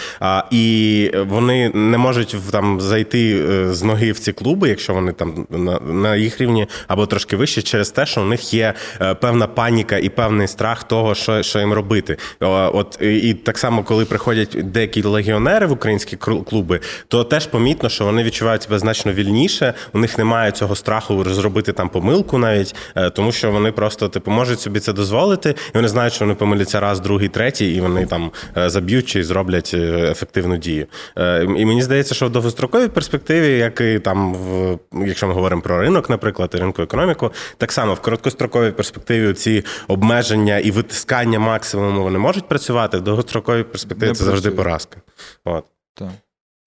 І вони не можуть там зайти з ноги в ці клуби, якщо вони там на, їх рівні або трошки вище, через те, що у них є певна паніка і певний страх того, що, що їм робити. От і так само, коли приходять деякі легіонери в українські клуби, то теж помітно, що вони відчувають себе значно вільніше. У них немає цього страху зробити там помилку, навіть е, тому, що вони просто типу можуть собі це дозволити, і вони знають, що вони помиляться раз, другий, третій, і вони там е, заб'ють чи зроблять е, ефективну дію. І мені здається, що в довгостроковій перспективі, як і там в якщо ми говоримо про ринок, наприклад, і ринку економіку, так само в короткостроковій перспективі ці обмеження і витискання максимуму вони можуть працювати. В довгостроковій перспективі це завжди поразка. От. Так.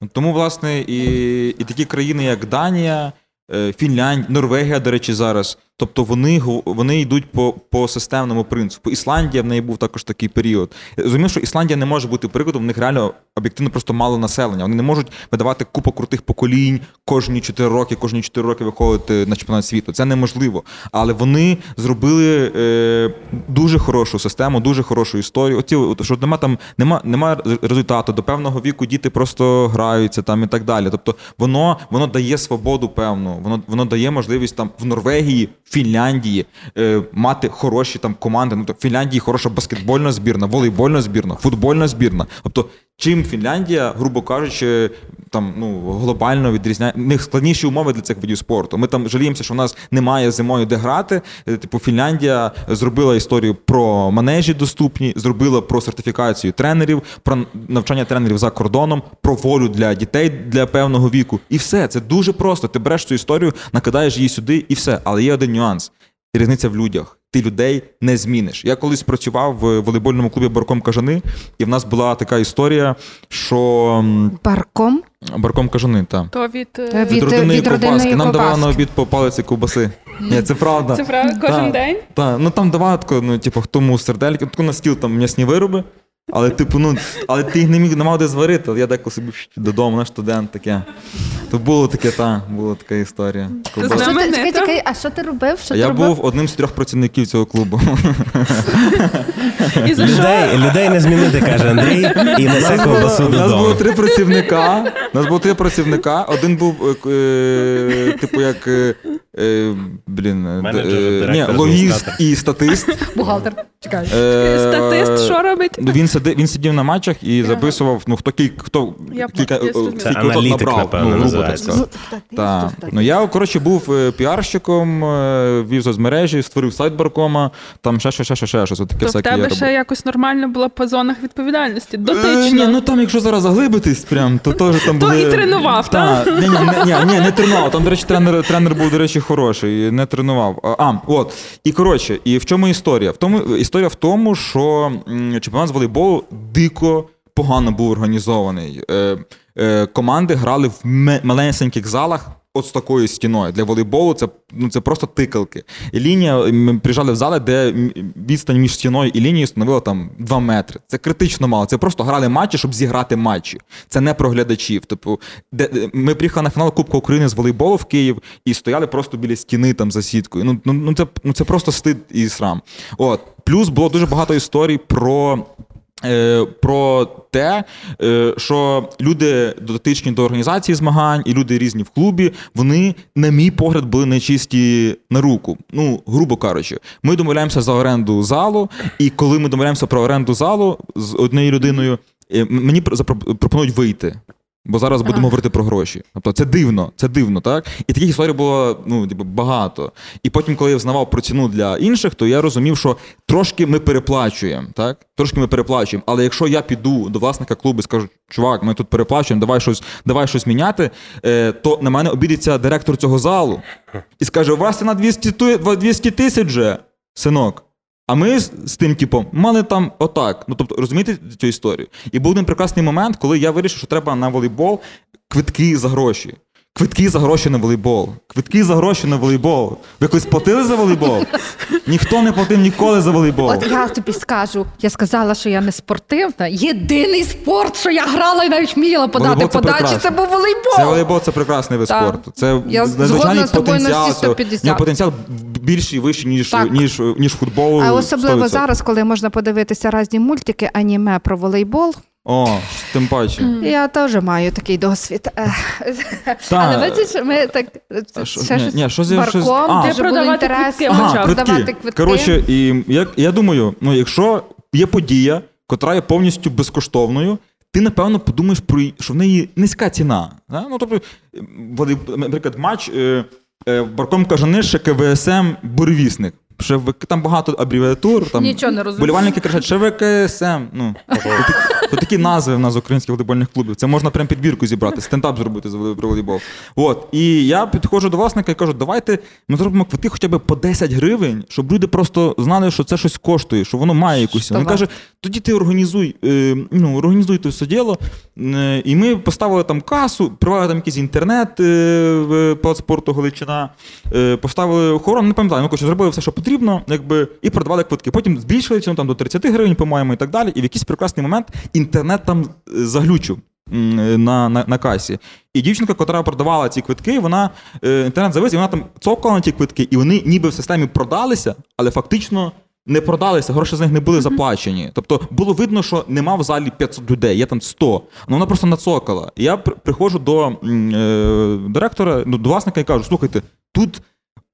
Ну, Тому, власне, і, і такі країни, як Данія, е, Фінляндія, Норвегія, до речі, зараз. Тобто вони, вони йдуть по, по системному принципу. Ісландія в неї був також такий період. Розумію, що Ісландія не може бути прикладом, в них реально об'єктивно просто мало населення. Вони не можуть видавати купу крутих поколінь кожні 4 роки, кожні 4 роки виходити на чемпіонат світу. Це неможливо. Але вони зробили е, дуже хорошу систему, дуже хорошу історію. Оці, от, що нема там нема, нема результату. До певного віку діти просто граються там і так далі. Тобто воно, воно дає свободу певну, воно, воно дає можливість там в Норвегії, Фінляндії е, мати хороші там команди. Ну, то Фінляндії хороша баскетбольна збірна, волейбольна збірна, футбольна збірна. Тобто, чим Фінляндія, грубо кажучи, там ну глобально відрізняє в них складніші умови для цих видів спорту. Ми там жаліємося, що в нас немає зимою де грати. Е, Типу, Фінляндія зробила історію про манежі доступні, зробила про сертифікацію тренерів, про навчання тренерів за кордоном, про волю для дітей для певного віку. І все це дуже просто. Ти береш цю історію, накидаєш її сюди, і все. Але є один нюанс. Різниця в людях. Ти людей не зміниш. Я колись працював в волейбольному клубі Барком Кажани, і в нас була така історія, що Барком. Барком Кажани, так. То від, е, Від- Від родинної від родинної ковбаски. Нам давали на обід по палиці ковбаси. Ні, це правда. це правда кожен Так. день. Так, ну там давали тако, ну, типу, хто му сердельки, тако на стіл там м'ясні вироби. Але, типу, ну, але ти їх не міг не мав де зварити, але я деколи собі додому, наш студент таке. То було таке, та, була така історія. А що ти, чекай, чекай, а що ти робив? Що ти я робив? був одним з трьох працівників цього клубу. І за що? Людей, людей не змінити, каже Андрій, і несе ковбасу У нас було додому. три працівника. У нас було три працівника. Один був, е, е, типу, як. е, е, Блін, е, Менеджер, е, ні, логіст і статист. Бухгалтер. Чекай. Е, Статист що робить? Ну, Він сидив, він сидів на матчах і записував, ну хто кілька хто Я кілька Це аналітик, набрав, напевно, ну, грубо так називається. сказати. Так. Ну я коротше був е, піарщиком, вів соцмережі, створив сайт баркома, там ще ще ще ще ще щось. Таке в всяке тебе ще якось нормально було по зонах відповідальності. Ні, ну там, якщо зараз заглибитись, прям, то теж там То і тренував, Та, Ні, ні, не тренував. Там, до речі, тренер був, до речі, хороший, не тренував. А, от. І коротше, і в чому історія? В тому, історія в тому, що чемпіонат з волейболу дико погано був організований. Е, е, команди грали в малесеньких залах. От з такою стіною для волейболу це ну це просто тикалки. І лінія ми приїжджали в зали, де відстань між стіною і лінією становила там 2 метри. Це критично мало. Це просто грали матчі, щоб зіграти матчі. Це не про глядачів. Типу, де ми приїхали на фінал Кубку України з волейболу в Київ і стояли просто біля стіни там за сіткою. Ну ну, ну це ну це просто стид і срам. От плюс було дуже багато історій про. Е, Про те, е, що люди дотичні до організації змагань і люди різні в клубі, вони, на мій погляд, були нечисті на руку. Ну, грубо кажучи, ми домовляємося за оренду залу, і коли ми домовляємося про оренду залу з однією людиною, е, мені пропонують вийти. Бо зараз будемо Ага. говорити про гроші. Тобто це дивно, це дивно, так? І таких історій було ну, типу, багато. І потім, коли я взнавав про ціну для інших, то я розумів, що трошки ми переплачуємо, так? Трошки ми переплачуємо. Але якщо я піду до власника клубу і скажу, чувак, ми тут переплачуємо, давай щось, давай щось міняти, е, то на мене обідеться директор цього залу і скаже: у вас ціна 200 ту- 200 тисяч же, синок. А ми з, тим типом мали там отак. Ну тобто, розумієте цю історію? І був один прекрасний момент, коли я вирішив, що треба на волейбол квитки за гроші. Квитки за гроші на волейбол. Квитки за гроші на волейбол. Ви колись платили за волейбол? Ніхто не платив ніколи за волейбол. От я тобі скажу, я сказала, що я не спортивна. Єдиний спорт, що я грала і навіть вміла подати Волейбол це подачі, прекрасно. це був волейбол. Це волейбол це прекрасний вид Так. спорту. Це Я згодна надзвичайний з тобою на всі потенціал. цього. 150. В нього потенціал більший і вищий, ніж, Так. ніж, ніж футбол. А особливо 100%. зараз, коли можна подивитися різні мультики, аніме про волейбол. О, тим паче. Я теж маю такий досвід. Та. Але бачиш, ми так ще ні, щось ні, барком, а. Де продавати квитки Ага, почав. продавати квитки. квитки. Коротше, і я, я думаю, ну якщо є подія, котра є повністю безкоштовною, ти напевно подумаєш про що в неї низька ціна. Да? Ну, тобто, е, наприклад, матч е, е, Барком Кажани, ще КВСМ, Буревісник. В- там багато абревіатур. Там Нічого не розумію. Болівальники кричать, ще ВКСМ. Ну, отакі, отакі назви в нас українських волейбольних клубів. Це можна прям підбірку зібрати, стендап зробити з волей- волейбол. От. І я підходжу до власника і кажу, давайте ми зробимо квитки хоча б по 10 гривень, щоб люди просто знали, що це щось коштує, що воно має якусь. Він каже, тоді ти організуй, е, ну, організуй це все діло. Е, і ми поставили там касу, привели там якийсь інтернет е, в Палац спорту Галичина, е, поставили охорону, не пам'ятаю, ну, коротше, зробили все, що потрібно, якби, і продавали квитки. Потім збільшили ціну там, до 30 гривень, по-моєму, і так далі. І в якийсь прекрасний момент інтернет там е, заглючив. е, На, на, на касі. І дівчинка, яка продавала ці квитки, вона е, інтернет завис, і вона там цокала на ті квитки, і вони ніби в системі продалися, але фактично не продалися, гроші з них не були заплачені. Тобто було видно, що нема в залі 500 людей, є там 100. Ну вона просто нацокала. І я при- приходжу до е, директора, ну, до власника і кажу: слухайте, тут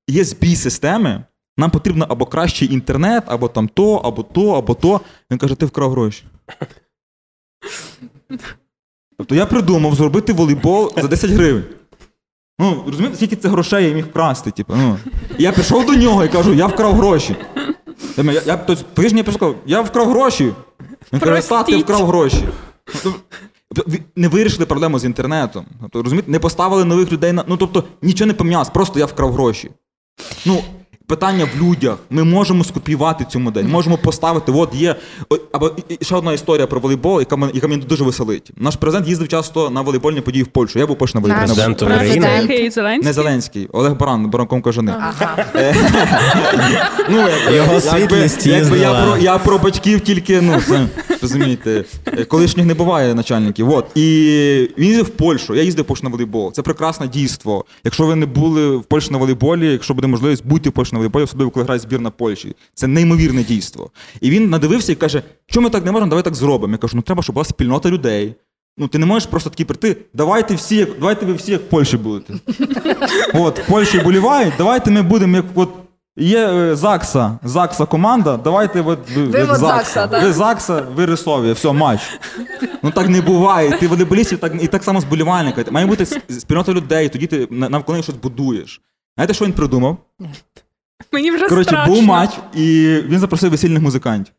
є збій системи. Нам потрібно або кращий інтернет, або там то, або то, або то. Він каже, ти вкрав гроші. Тобто я придумав зробити волейбол за 10 гривень. Ну, розумієте, скільки це грошей я міг вкрасти. Типу, ну. І я пішов до нього і кажу, я вкрав гроші. Я, я, я, тобто, повіж я сказав, я вкрав гроші. Він каже, та, ти вкрав гроші. Тобто, не вирішили проблему з інтернетом. Тобто, розумієте, не поставили нових людей на. Ну, тобто, нічого не помінялось, просто я вкрав гроші. Ну, Питання в людях. Ми можемо скопіювати цю модель, можемо поставити. От є або ще одна історія про волейбол, яка мене яка мені дуже веселить. Наш президент їздив часто на волейбольні події в Польщу. Я був Польщі на волейбольні. Президент президент. України. Зеленський? Не Зеленський, Олег Баран, Баранком кажани. Ага. Ну, якби, Його світлість якби я про я про батьків тільки, ну це, розумієте, е, колишніх не буває начальників. От. І він їздив в Польщу. Я їздив в Польщу на волейбол. Це прекрасне дійство. Якщо ви не були в Польщі на волейболі, якщо буде можливість, будьте в Польщі на волейболі, особливо коли грає збірна Польщі. Це неймовірне дійство. І він надивився і каже: що ми так не можемо, давай так зробимо. Я кажу, ну треба, щоб була спільнота людей. Ну, ти не можеш просто такі прийти, давайте всі, як давайте ви всі як в Польщі будете. От, в Польщі болівають, давайте ми будемо як от. Є е, ЗАГСа, ЗАГСа команда, давайте от, ви, Ви от ЗАГСа, да? ви ЗАГСа, ви Рисові, все, матч. Ну так не буває. Ти волейболістів так, і так само з болівальника. Має бути спільнота людей, тоді ти навколо них щось будуєш. Знаєте, що він придумав? Мені вже Коротше, страшно. був матч, і він запросив весільних музикантів.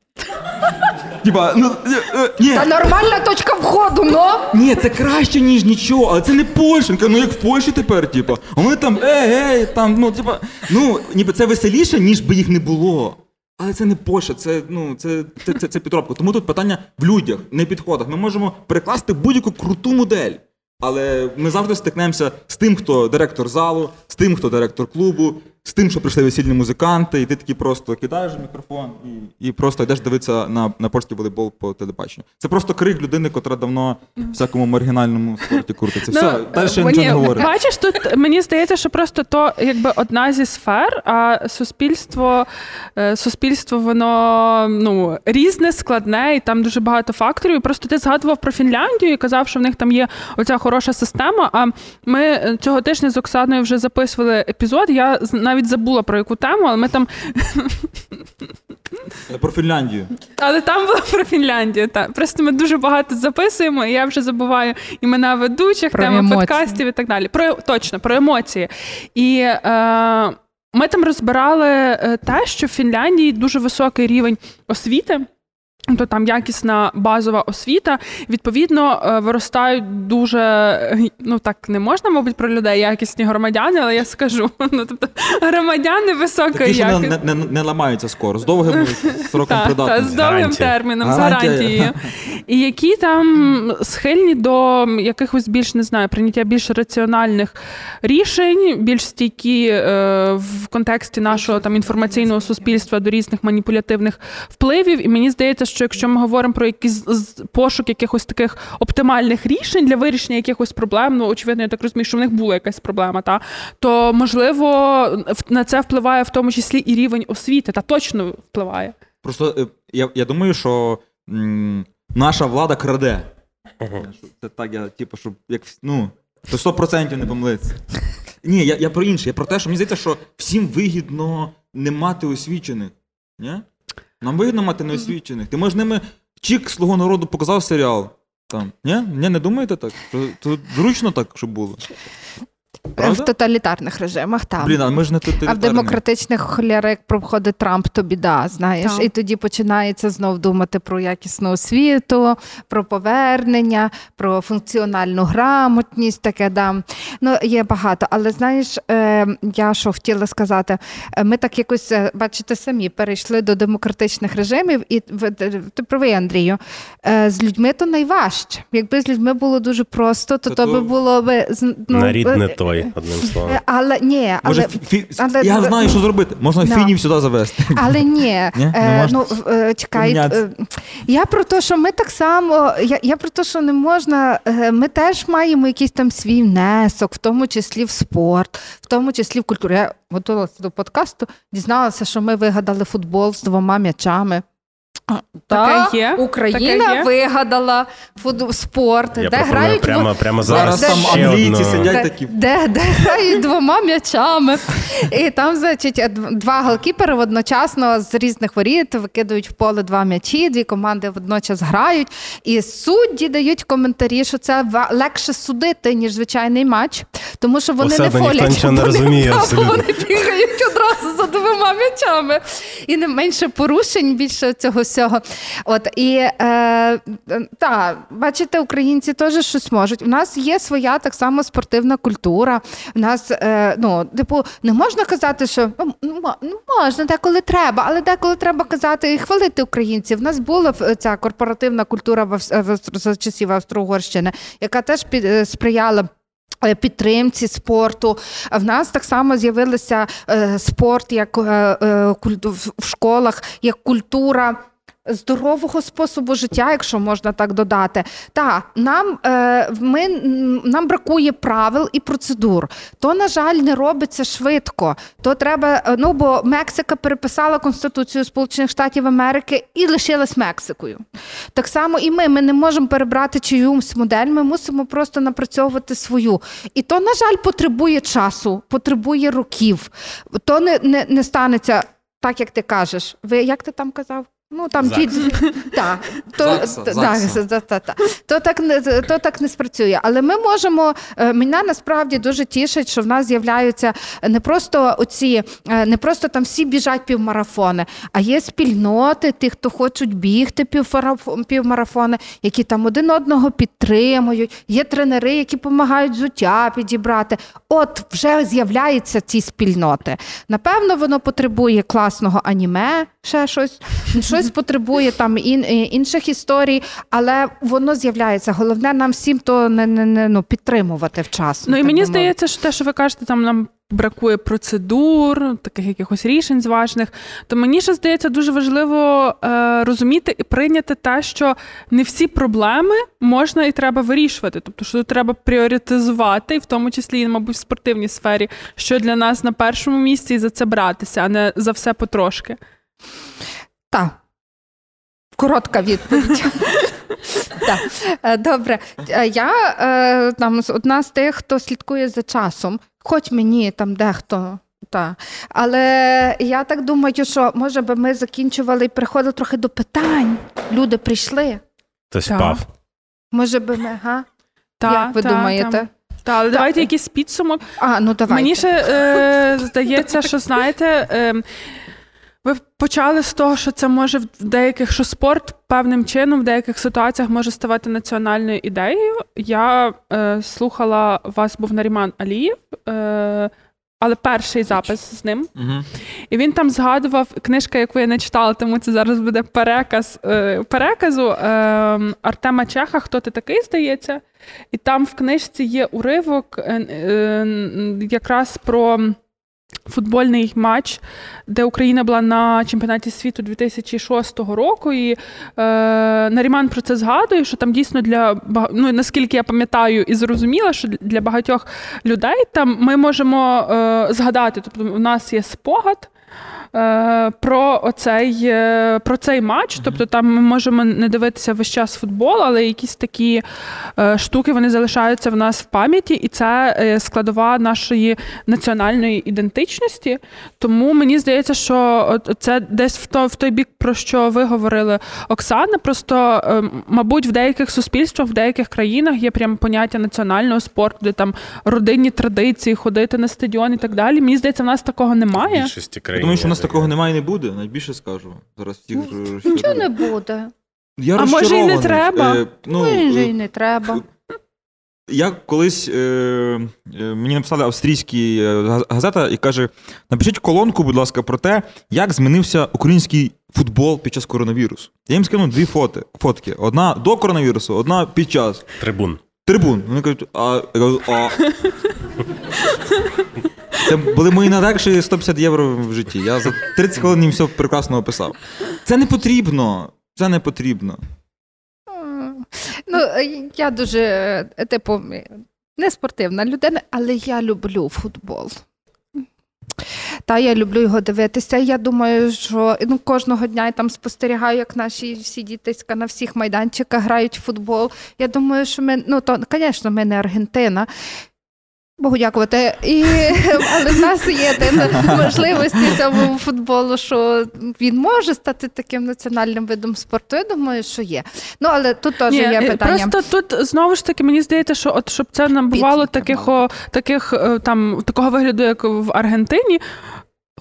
Типа, ну е, е, ні, Та нормальна точка входу, ну. ні, це краще, ніж нічого, але це не Польща. Ну як в Польщі тепер, типу. А вони там, ей, ей, там, ну, типа, ну, ніби це веселіше, ніж би їх не було. Але це не Польща, це, ну, це, це, це, це підробка. Тому тут питання в людях, не підходах. Ми можемо перекласти будь-яку круту модель. Але ми завжди стикнемося з тим, хто директор залу, з тим, хто директор клубу, з тим, що прийшли весільні музиканти, і ти такий просто кидаєш мікрофон і, і просто йдеш дивитися на, на польський волейбол по телебаченню. Це просто крик людини, котра давно в всякому маргінальному спорті крутиться. Все, далі я Ну, нічого не говорю. Бачиш, тут мені здається, що просто то якби одна зі сфер, а суспільство, е, суспільство воно ну, різне, складне, і там дуже багато факторів. І Просто ти згадував про Фінляндію і казав, що в них там є оця хороша система. А ми е, цього тижня з Оксаною вже записували епізод. Я з- навіть забула про яку тему, але ми там Про Фінляндію. Але там було про Фінляндію. так. просто ми дуже багато записуємо, і я вже забуваю імена ведучих, Про теми емоції. подкастів і так далі. Про точно про емоції. І е, ми там розбирали е, те, що в Фінляндії дуже високий рівень освіти. То там якісна базова освіта, відповідно, е, виростають дуже ну так не можна, мабуть, про людей якісні громадяни, але я скажу. Ну тобто громадяни високої Такі, не, якості. не, не, не ламаються скоро, з довгим сроком Так, з довгим Гарантія. терміном, з гарантією. І які там схильні до якихось більш не знаю, прийняття більш раціональних рішень, більш стійкі е, в контексті нашого там інформаційного суспільства до різних маніпулятивних впливів. І мені здається, що якщо ми говоримо про якийсь пошук якихось таких оптимальних рішень для вирішення якихось проблем, ну очевидно, я так розумію, що в них була якась проблема, та то можливо на це впливає в тому числі і рівень освіти, та точно впливає. Просто е, я, я думаю, що м, наша влада краде. Що Це так, я, типу, щоб як ну, то 100% не помилитися. Ні, я, я про інше. Я про те, що мені здається, що всім вигідно не мати освічених. Ні? Нам вигідно мати неосвічених. Ти можеш ними чік слугу народу показав серіал. Там. Ні? Ні, не думаєте так? То, то зручно так, щоб було. В тоталітарних режимах там. Блін, а ми ж не А в демократичних холяри, як проходить Трамп, то біда, знаєш. Так. І тоді починається знов думати про якісну освіту, про повернення, про функціональну грамотність, таке да. Ну, є багато. Але знаєш, е, я що хотіла сказати, Е, ми так якось, е, бачите, самі перейшли до демократичних режимів, і ти правий, Андрію. е, З людьми то найважче. Якби з людьми було дуже просто, то то то- би було би ну, Нарід е, не той, одним словом. е, Але ні, Може, але фі- фі- але- я знаю, що зробити. Можна Да. фінів сюди завести. Але ні, Ні? Е, ну е, чекай, е, я про те, що ми так само, я, я про те, що не можна, е, ми теж маємо якийсь там свій внесок, в тому числі в спорт, в тому числі в культуру. Я готувалася до подкасту, дізналася, що ми вигадали футбол з двома м'ячами. Таке є? Україна Таке є? вигадала фут- спорт, Я де пропоную грають прямо, прямо зараз, де- там ще англійці одну. сидять такі. де, де грають двома м'ячами. І там, значить, два голкіпери одночасно з різних воріт викидають в поле два м'ячі, дві команди водночас грають. І судді дають коментарі, що це легше судити, ніж звичайний матч, тому що вони Все не фолять. вони- розуміє та, абсолютно. Вони бігають одразу за двома м'ячами. І не менше порушень, більше цього всього. От і е, та, бачите, українці теж щось можуть. У нас є своя так само спортивна культура. У нас е, ну, типу, не можна казати, що ну, ну можна деколи треба, але деколи треба казати і хвалити українців. У нас була ця корпоративна культура в, за часів Австро-Угорщини, яка теж під, е, сприяла. Е, підтримці спорту. В нас так само з'явився е, спорт як е, е, в школах, як культура здорового способу життя, якщо можна так додати. Та нам е, ми, нам бракує правил і процедур. То, на жаль, не робиться швидко. То треба, е, ну бо Мексика переписала Конституцію Сполучених Штатів Америки і лишилась Мексикою. Так само і ми. Ми не можемо перебрати чиюсь модель, ми мусимо просто напрацьовувати свою. І то, на жаль, потребує часу, потребує років. То не, не, не станеться. Так, як ти кажеш, ви як ти там казав? Ну там ті та, то, та, та, та, то так не то так не спрацює. Але ми можемо. Е, мене насправді дуже тішить, що в нас з'являються не просто оці, е, не просто там всі біжать півмарафони, а є спільноти, тих, хто хочуть бігти півмарафони, які там один одного підтримують. Є тренери, які допомагають зуття підібрати. От вже з'являються ці спільноти. Напевно, воно потребує класного аніме, ще щось щось потребує там ін, е, інших історій, але воно з'являється. Головне нам всім то не, не, не ну, підтримувати вчасно. Ну і мені здається, що те, що ви кажете, там нам. Бракує процедур, таких якихось рішень зважних, то мені ще здається дуже важливо е, розуміти і прийняти те, що не всі проблеми можна і треба вирішувати. Тобто, що треба пріоритизувати, і в тому числі, мабуть, в спортивній сфері, що для нас на першому місці і за це братися, а не за все потрошки. Так. Коротка відповідь. Так. Е, добре. Е, я е, там одна з тих, хто слідкує за часом, хоч мені там дехто. Та. Але я так думаю, що може би ми закінчували і приходили трохи до питань. Люди прийшли. Ти спав. Може би ми, га? Та, Як ви та, думаєте? Так, але давайте якийсь підсумок. А, ну давайте. Мені ще е, здається, що знаєте. Е, ви почали з того, що це може в деяких, що спорт певним чином в деяких ситуаціях може ставати національною ідеєю. Я е, слухала вас, був Наріман Алієв, е, але перший запис з ним. Угу. І він там згадував книжка, яку я не читала, тому це зараз буде переказ е, переказу е, Артема Чеха. Хто ти такий здається? І там в книжці є уривок е, е, якраз про. Футбольний матч, де Україна була на чемпіонаті світу 2006 року, і е, Наріман про це згадує, що там дійсно для ну, наскільки я пам'ятаю і зрозуміла, що для багатьох людей там ми можемо е, згадати, тобто у нас є спогад. Е, про оцей е, про цей матч. Тобто там ми можемо не дивитися весь час футбол, але якісь такі е, штуки вони залишаються в нас в пам'яті, і це складова нашої національної ідентичності. Тому мені здається, що це десь в той, в той бік, про що ви говорили, Оксана. Просто, мабуть, в деяких суспільствах, в деяких країнах є прям поняття національного спорту, де там родинні традиції, ходити на стадіон і так далі. Мені здається, в нас такого немає. Більшості країн. Тому що у нас такого немає і не буде, найбільше скажу. Зараз всіх ну, Нічого не буде. Я а може і не треба? Е, ну, Може і не треба. Я колись е, е, мені написали австрійські е, газета і каже: напишіть колонку, будь ласка, про те, як змінився український футбол під час коронавірусу. Я їм скинув дві фото, фотки: одна до коронавірусу, одна під час. Трибун. Трибун. Вони кажуть, а. а. Це були мої найдакші 150 євро в житті. Я за 30 хвилин їм все прекрасно описав. Це не потрібно. Це не потрібно. Ну, я дуже, е, типу, не спортивна людина, але я люблю футбол. Та я люблю його дивитися. Я думаю, що ну, кожного дня я там спостерігаю, як наші всі дітиська на всіх майданчиках грають в футбол. Я думаю, що ми, ну то, звісно, ми не Аргентина. Богу дякувати. І, Але в нас є можливості цьому футболу, що він може стати таким національним видом спорту. Я думаю, що є. Ну, але тут теж Ні, є е, питання. Просто тут знову ж таки мені здається, що от щоб це набувало таких, о, таких е, там такого вигляду, як в Аргентині.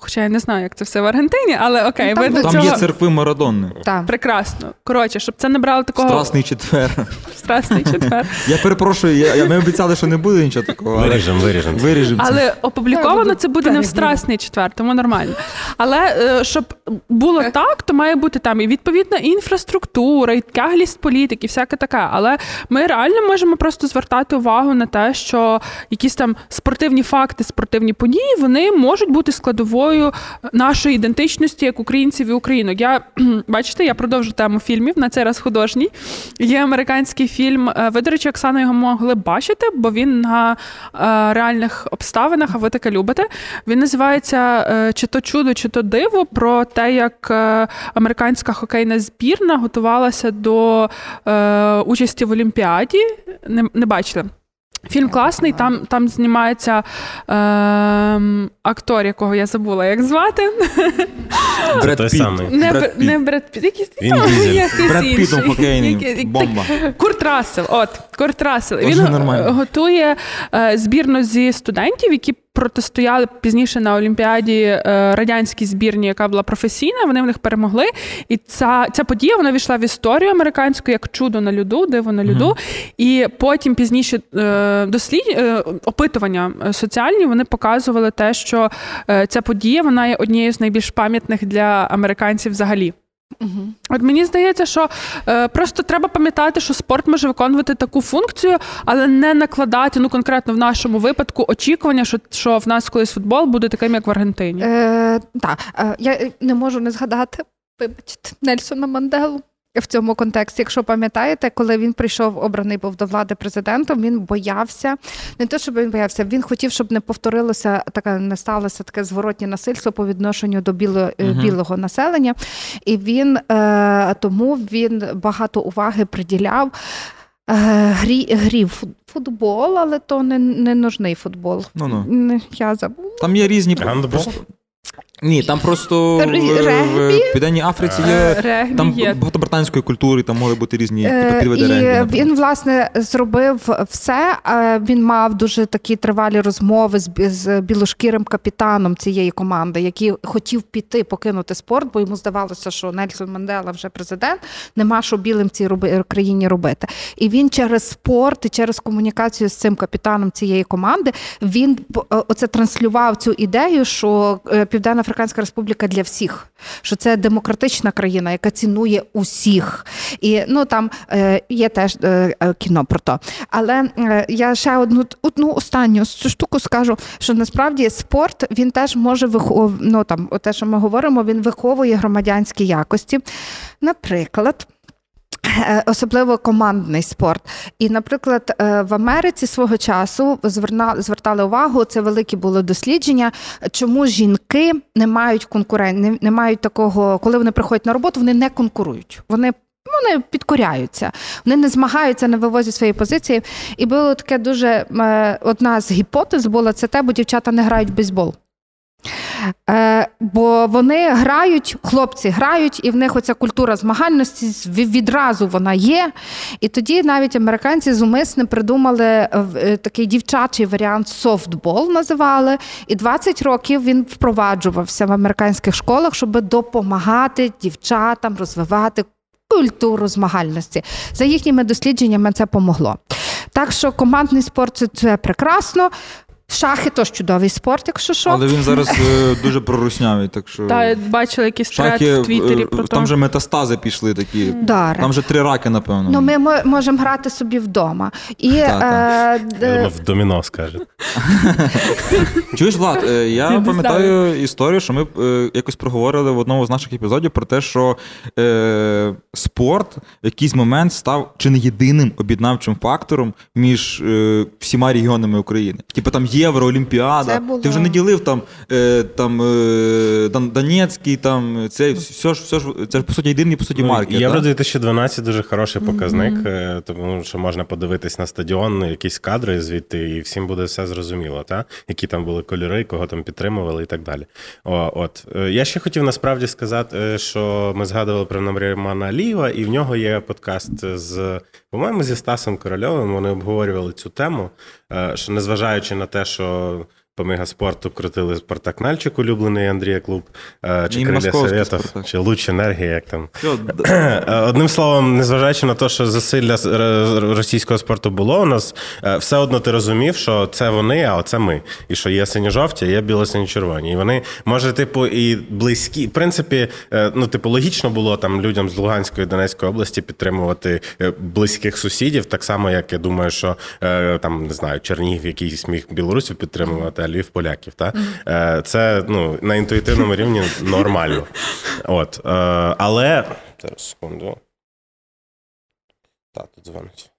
Хоча я не знаю, як це все в Аргентині, але окей, Ну, там ви до до Там цього є церкви Марадонни. Так. прекрасно. Коротше, щоб це не брало такого Страсний четвер. страсний четвер. Я перепрошую, я, ми обіцяли, що не буде нічого такого. Виріжемо, виріжемо. Виріжемо. Але опубліковано це буде не в страсний четвер, тому нормально. Але е, щоб було так, то має бути там і відповідна інфраструктура, і тяглість політики, всяке таке. Але ми реально можемо просто звертати увагу на те, що якісь там спортивні факти, спортивні події, вони можуть бути складовою нашої ідентичності як українців і українок. Я бачите, я продовжу тему фільмів на цей раз художній. Є американський фільм. е, Ви, до речі, Оксана його могли бачити, бо він на е, реальних обставинах, а ви таке любите. Він називається е, чи то чудо, чи то диво про те, як е, американська хокейна збірна готувалася до е, участі в Олімпіаді. Не, не бачили. Фільм класний, там, там знімається е, актор, якого я забула, як звати. Бред Піт. Не, Бред Піт. не Бред Піт, якийсь Він ну, Дізель. Бред Пітом інший. Бомба. Курт Рассел, от Курт Рассел. Він нормально. готує е, збірну зі студентів, які протистояли пізніше на Олімпіаді е, радянській збірні, яка була професійна. Вони в них перемогли. І ця, ця подія вона війшла в історію американську як чудо на льоду, диво на льоду. І потім пізніше е, дослід, е, опитування соціальні вони показували те, що е, ця подія вона є однією з найбільш пам'ятних для американців взагалі. От мені здається, що е, просто треба пам'ятати, що спорт може виконувати таку функцію, але не накладати, ну конкретно в нашому випадку, очікування, що, що в нас колись футбол буде таким, як в Аргентині. Е, так, е, я не можу не згадати, вибачте, Нельсона Манделу. В цьому контексті, якщо пам'ятаєте, коли він прийшов, обраний був до влади президентом, він боявся не те, щоб він боявся, він хотів, щоб не повторилося таке, не сталося таке зворотнє насильство по відношенню до біло, Мгм. білого населення. І він е, тому він багато уваги приділяв. е, Грі, грі футбол, але то не, не нужний футбол. Ну-ну. Я забула. Там є різні. Гандбол? Ні, там просто в, в, регбі? в Південній Африці Е, є. Регбі Там є. багато британської культури, там можуть бути різні типу, Е, підвиди регбі. він власне зробив все. Е, Він мав дуже такі тривалі розмови з, з білошкірим капітаном цієї команди, який хотів піти покинути спорт, бо йому здавалося, що Нельсон Мандела вже президент, нема що білим цій роби- країні робити. І він через спорт і через комунікацію з цим капітаном цієї команди він е, оце транслював цю ідею, що е, Південна Африканська Республіка для всіх, що це демократична країна, яка цінує усіх. І ну там е, є теж е, е, кіно про то. Але е, я ще одну одну останню штуку скажу, що насправді спорт він теж може вихов... ну, там, те, що ми говоримо, він виховує громадянські якості. Наприклад. Е, Особливо командний спорт. І, наприклад, е, в Америці свого часу звертали увагу, це великі були дослідження, чому жінки не мають конкурен... не, не мають такого, коли вони приходять на роботу, вони не конкурують. Вони вони підкоряються, вони не змагаються, не вивозять свої позиції. І було таке дуже е, одна з гіпотез була це те, бо дівчата не грають в бейсбол. Е, бо вони грають, хлопці грають, і в них оця культура змагальності відразу вона є. І тоді навіть американці зумисне придумали е, е, такий дівчачий варіант софтбол називали. І 20 років він впроваджувався в американських школах, щоб допомагати дівчатам розвивати культуру змагальності. За їхніми дослідженнями це помогло. Так що командний спорт це, це прекрасно. Шахи теж чудовий спорт, якщо що. Але він зараз е, дуже проруснявий, так що. Та бачила якийсь трет Шахи, в Твіттері е, про там то. вже метастази пішли такі. Даре. Там вже три раки, напевно. Ну, ми мо- можемо грати собі вдома. І Так, е, Я думав, в доміно скаже. Чуєш, Влад, е, я пам'ятаю історію, що ми е, якось проговорили в одному з наших епізодів про те, що е, спорт в якийсь момент став чи не єдиним об'єднавчим фактором між е, всіма регіонами України. Типу там Євро, Олімпіада. Було- Ти вже не ділив там, е, там е, Донецький, там це все ж все ж це ж по суті єдиний по суті маркер. Ну, Євро 2012 дуже хороший показник, е, тому що можна подивитись на стадіон, якісь кадри звідти, і всім буде все зрозуміло, та? які там були кольори, кого там підтримували і так далі. О, от. Е, Я ще хотів насправді сказати, е, що ми згадували про Романа Алієва, і в нього є подкаст з, по-моєму, зі Стасом Корольовим. Вони обговорювали цю тему, е, що незважаючи на те, що по мегаспорту крутили Спартак Нальчик, улюблений Андрія клуб, е, чи І Крилля Советов, «Спартак». чи Луч енергія, як там. Е, Одним словом, незважаючи на те, що засилля російського спорту було у нас, е, все одно ти розумів, що це вони, а оце ми. І що є сині-жовті, а є біло-сині-червоні. І вони, може, типу, і близькі. В принципі, ну, типу, логічно було там людям з Луганської Донецької області підтримувати близьких сусідів, так само, як я думаю, що там не знаю, Чернігів якийсь міг білорусів підтримувати, а Львів поляків. Та? Е, Це ну, на інтуїтивному рівні нормально. От, е, але зараз секунду. Так, тут дзвонить.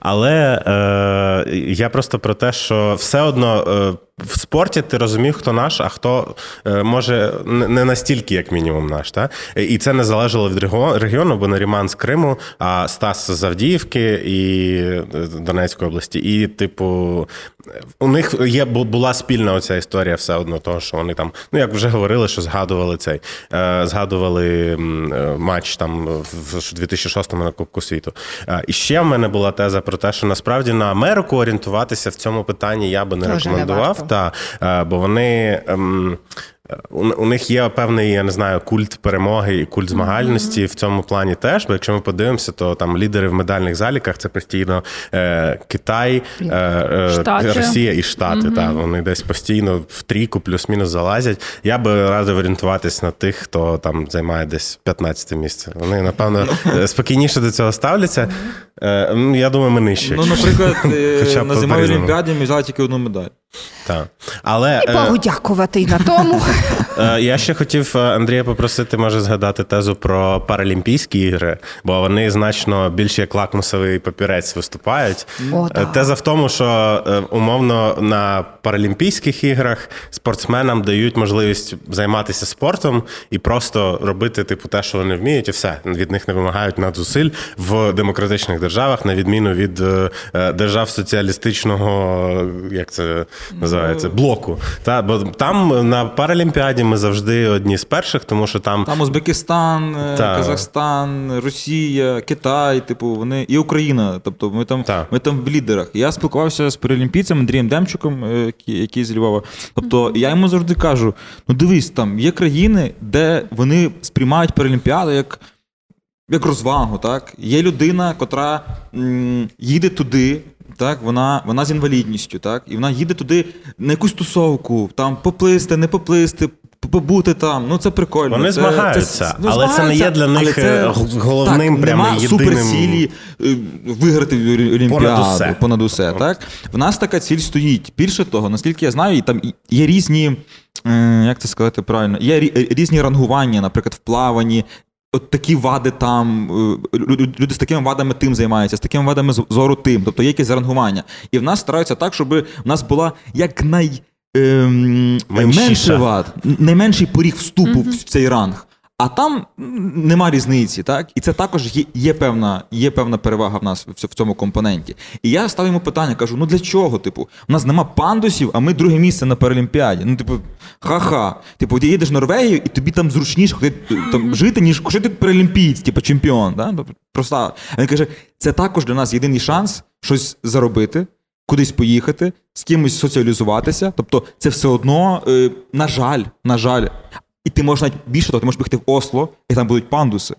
Але е, я просто про те, що все одно е, в спорті ти розумів, хто наш, а хто е, може не не настільки, як мінімум, наш. Та? І це не залежало від регіону, бо Наріман з Криму, а Стас з Авдіївки і е, Донецької області. І, типу, у них є бу- була спільна оця історія все одно, того, що вони там, ну як вже говорили, що згадували цей, е, згадували матч там в в 2006-му на Кубку світу. І ще в мене була теза про те, що насправді на Америку орієнтуватися в цьому питанні я би не не рекомендував. варто. Та, е, бо вони. ем, у, них є певний, я не знаю, культ перемоги і культ змагальності в цьому плані теж. Бо якщо ми подивимося, то там лідери в медальних заліках це постійно е, Китай, е, е, Штати. Росія і Штати. Та, вони десь постійно в трійку плюс-мінус залазять. Я би радив орієнтуватись на тих, хто там займає десь 15 місце. Вони, напевно, е, спокійніше до цього ставляться. Е, Я думаю, ми нижче. Ну, наприклад, Хоча на зимовій олімпіаді ми взяли тільки одну медаль. Так. Але І е, Богу дякувати і на тому. Е, Я ще хотів е, Андрія попросити, може, згадати тезу про Паралімпійські ігри, бо вони значно більше як лакмусовий папірець виступають. О. Теза в тому, що умовно на Паралімпійських іграх спортсменам дають можливість займатися спортом і просто робити типу те, що вони вміють, і все від них не вимагають надзусиль в демократичних державах, на відміну від держав соціалістичного, як це називається, блоку. Та бо там на Паралімпіаді ми завжди одні з перших, тому що там Там Узбекистан, е, Так. Казахстан, Росія, Китай, типу, вони і Україна. Тобто ми там, Так. ми там в лідерах. Я спілкувався з паралімпійцем Андрієм Демчуком, е, який, який з Львова. Тобто я йому завжди кажу: ну дивись, там є країни, де вони сприймають паралімпіаду як. Як розвагу, так? Є людина, котра м, їде туди, так, вона, вона з інвалідністю, так, і вона їде туди на якусь тусовку, там поплисти, не поплисти, побути там. Ну це прикольно. Вони це, змагаються, ну, але це не є для них, це- е, головним, так, прямо єдиним- суперцілі е, виграти в Олімпіаду Понад усе. понад усе. Так? В нас така ціль стоїть. Більше того, наскільки я знаю, і там є різні, е, як це сказати правильно, є різні рангування, наприклад, в плаванні. От такі вади там, е, лю- лю- люди з такими вадами тим займаються, з такими вадами з- зору тим. Тобто є якесь рангування. І в нас стараються так, щоб в нас була як най, ем, менше вад, найменший поріг вступу в цей ранг. А там нема різниці, так? І це також є, є, певна, є певна перевага в нас в цьому компоненті. І я ставлю йому питання, кажу: ну для чого? Типу, у нас нема пандусів, а ми друге місце на Паралімпіаді. Ну, типу, ха-ха. Типу, ти їдеш в Норвегію, і тобі там зручніше ходити, там, жити, ніж жити паралімпієць, типу чемпіон. Да? Тобто, Просто він каже: це також для нас єдиний шанс щось заробити. Кудись поїхати, з кимось соціалізуватися. Тобто, це все одно, е, на жаль, на жаль. І ти можеш навіть більше того, ти можеш бігти в Осло, і там будуть пандуси.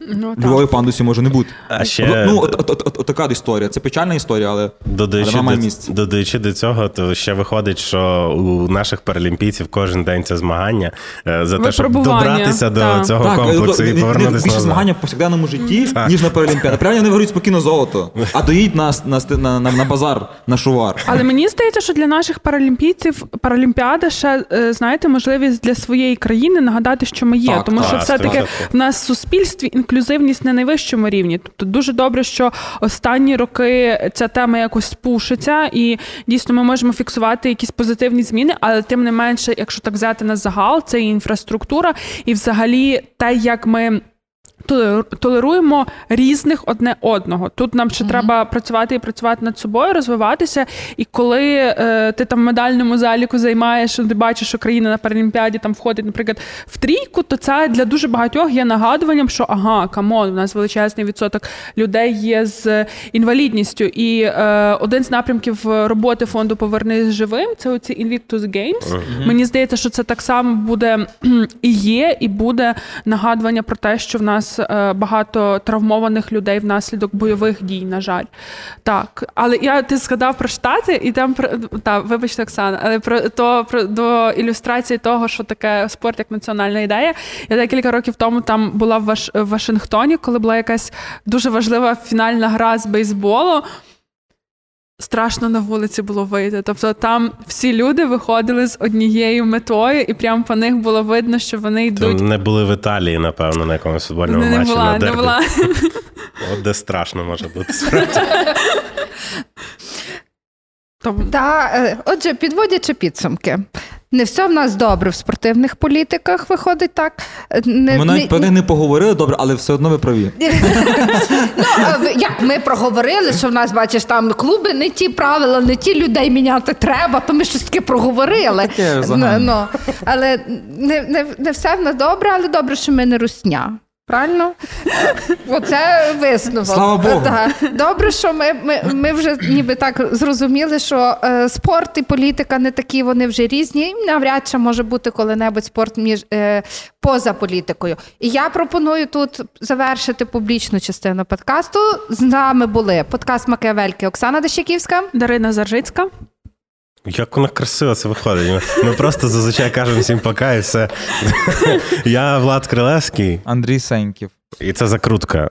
Ну, в Львові пандусів може не бути. А ще- Ну, от, от, от, от, от така історія. Це печальна історія, але, Додаючи але до, місце. додаючи до цього, то ще виходить, що у наших паралімпійців кожен день це змагання е, за те, щоб добратися до цього Так, комплексу е, і повернутися більше змагання в повсякденному житті, ніж на Паралімпіаді. Правильно вони виграють спокійно золото, а доїдь на, на, на, на, на базар, на шувар. Але мені здається, що для наших паралімпійців паралімпіада ще е, знаєте можливість для своєї країни нагадати, що ми є. Так, Тому що все таки в нас в суспільстві інклюзивність на найвищому рівні. Тобто дуже добре, що останні роки ця тема якось пушиться, і дійсно ми можемо фіксувати якісь позитивні зміни, але тим не менше, якщо так взяти на загал, це і інфраструктура, і взагалі те, як ми. Толеруємо різних одне одного. Тут нам ще mm-hmm. треба працювати і працювати над собою, розвиватися. І коли е, ти там в медальному заліку займаєш, ти бачиш, що країна на Паралімпіаді там входить, наприклад, в трійку, то це для дуже багатьох є нагадуванням, що ага, come on, у нас величезний відсоток людей є з інвалідністю. І е, один з напрямків роботи фонду Повернись живим це оці Invictus Games. Mm-hmm. Мені здається, що це так само буде і є, і буде нагадування про те, що в нас е, багато травмованих людей внаслідок бойових дій, на жаль. Так, але я ти згадав про штати, і там та вибачте, Оксана, але про то про до ілюстрації того, що таке спорт як національна ідея. Я декілька років тому там була в, Ваш, в Вашингтоні, коли була якась дуже важлива фінальна гра з бейсболу. Страшно на вулиці було вийти. Тобто там всі люди виходили з однією метою, і прямо по них було видно, що вони йдуть. То не були в Італії, напевно, на якомусь футбольному не, матчі. Була, на не була. От де страшно може бути справді. Та, е, Отже, підводячи підсумки. Не все в нас добре в спортивних політиках виходить так. Не, Ми навіть не, про них не поговорили добре, але все одно ви праві. Ну, як ми проговорили, що в нас, бачиш, там клуби не ті правила, не ті людей міняти треба, то ми щось таке проговорили. Ну, ну, Але не все в нас добре, але добре, що ми не русня. Правильно? Оце висновок. Слава Богу. Так. Добре, що ми ми, ми вже ніби так зрозуміли, що е, спорт і політика не такі, вони вже різні. Навряд чи може бути коли-небудь спорт між е, поза політикою. І я пропоную тут завершити публічну частину подкасту. З нами були подкаст Макіавельки Оксана Дещаківська, Дарина Заржицька. Як нас красиво це виходить. Ми просто зазвичай кажемо всім пока і все. Я Влад Крилевський. Андрій Сеньків. І це закрутка.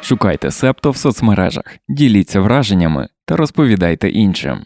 Шукайте Септо в соцмережах, діліться враженнями та розповідайте іншим.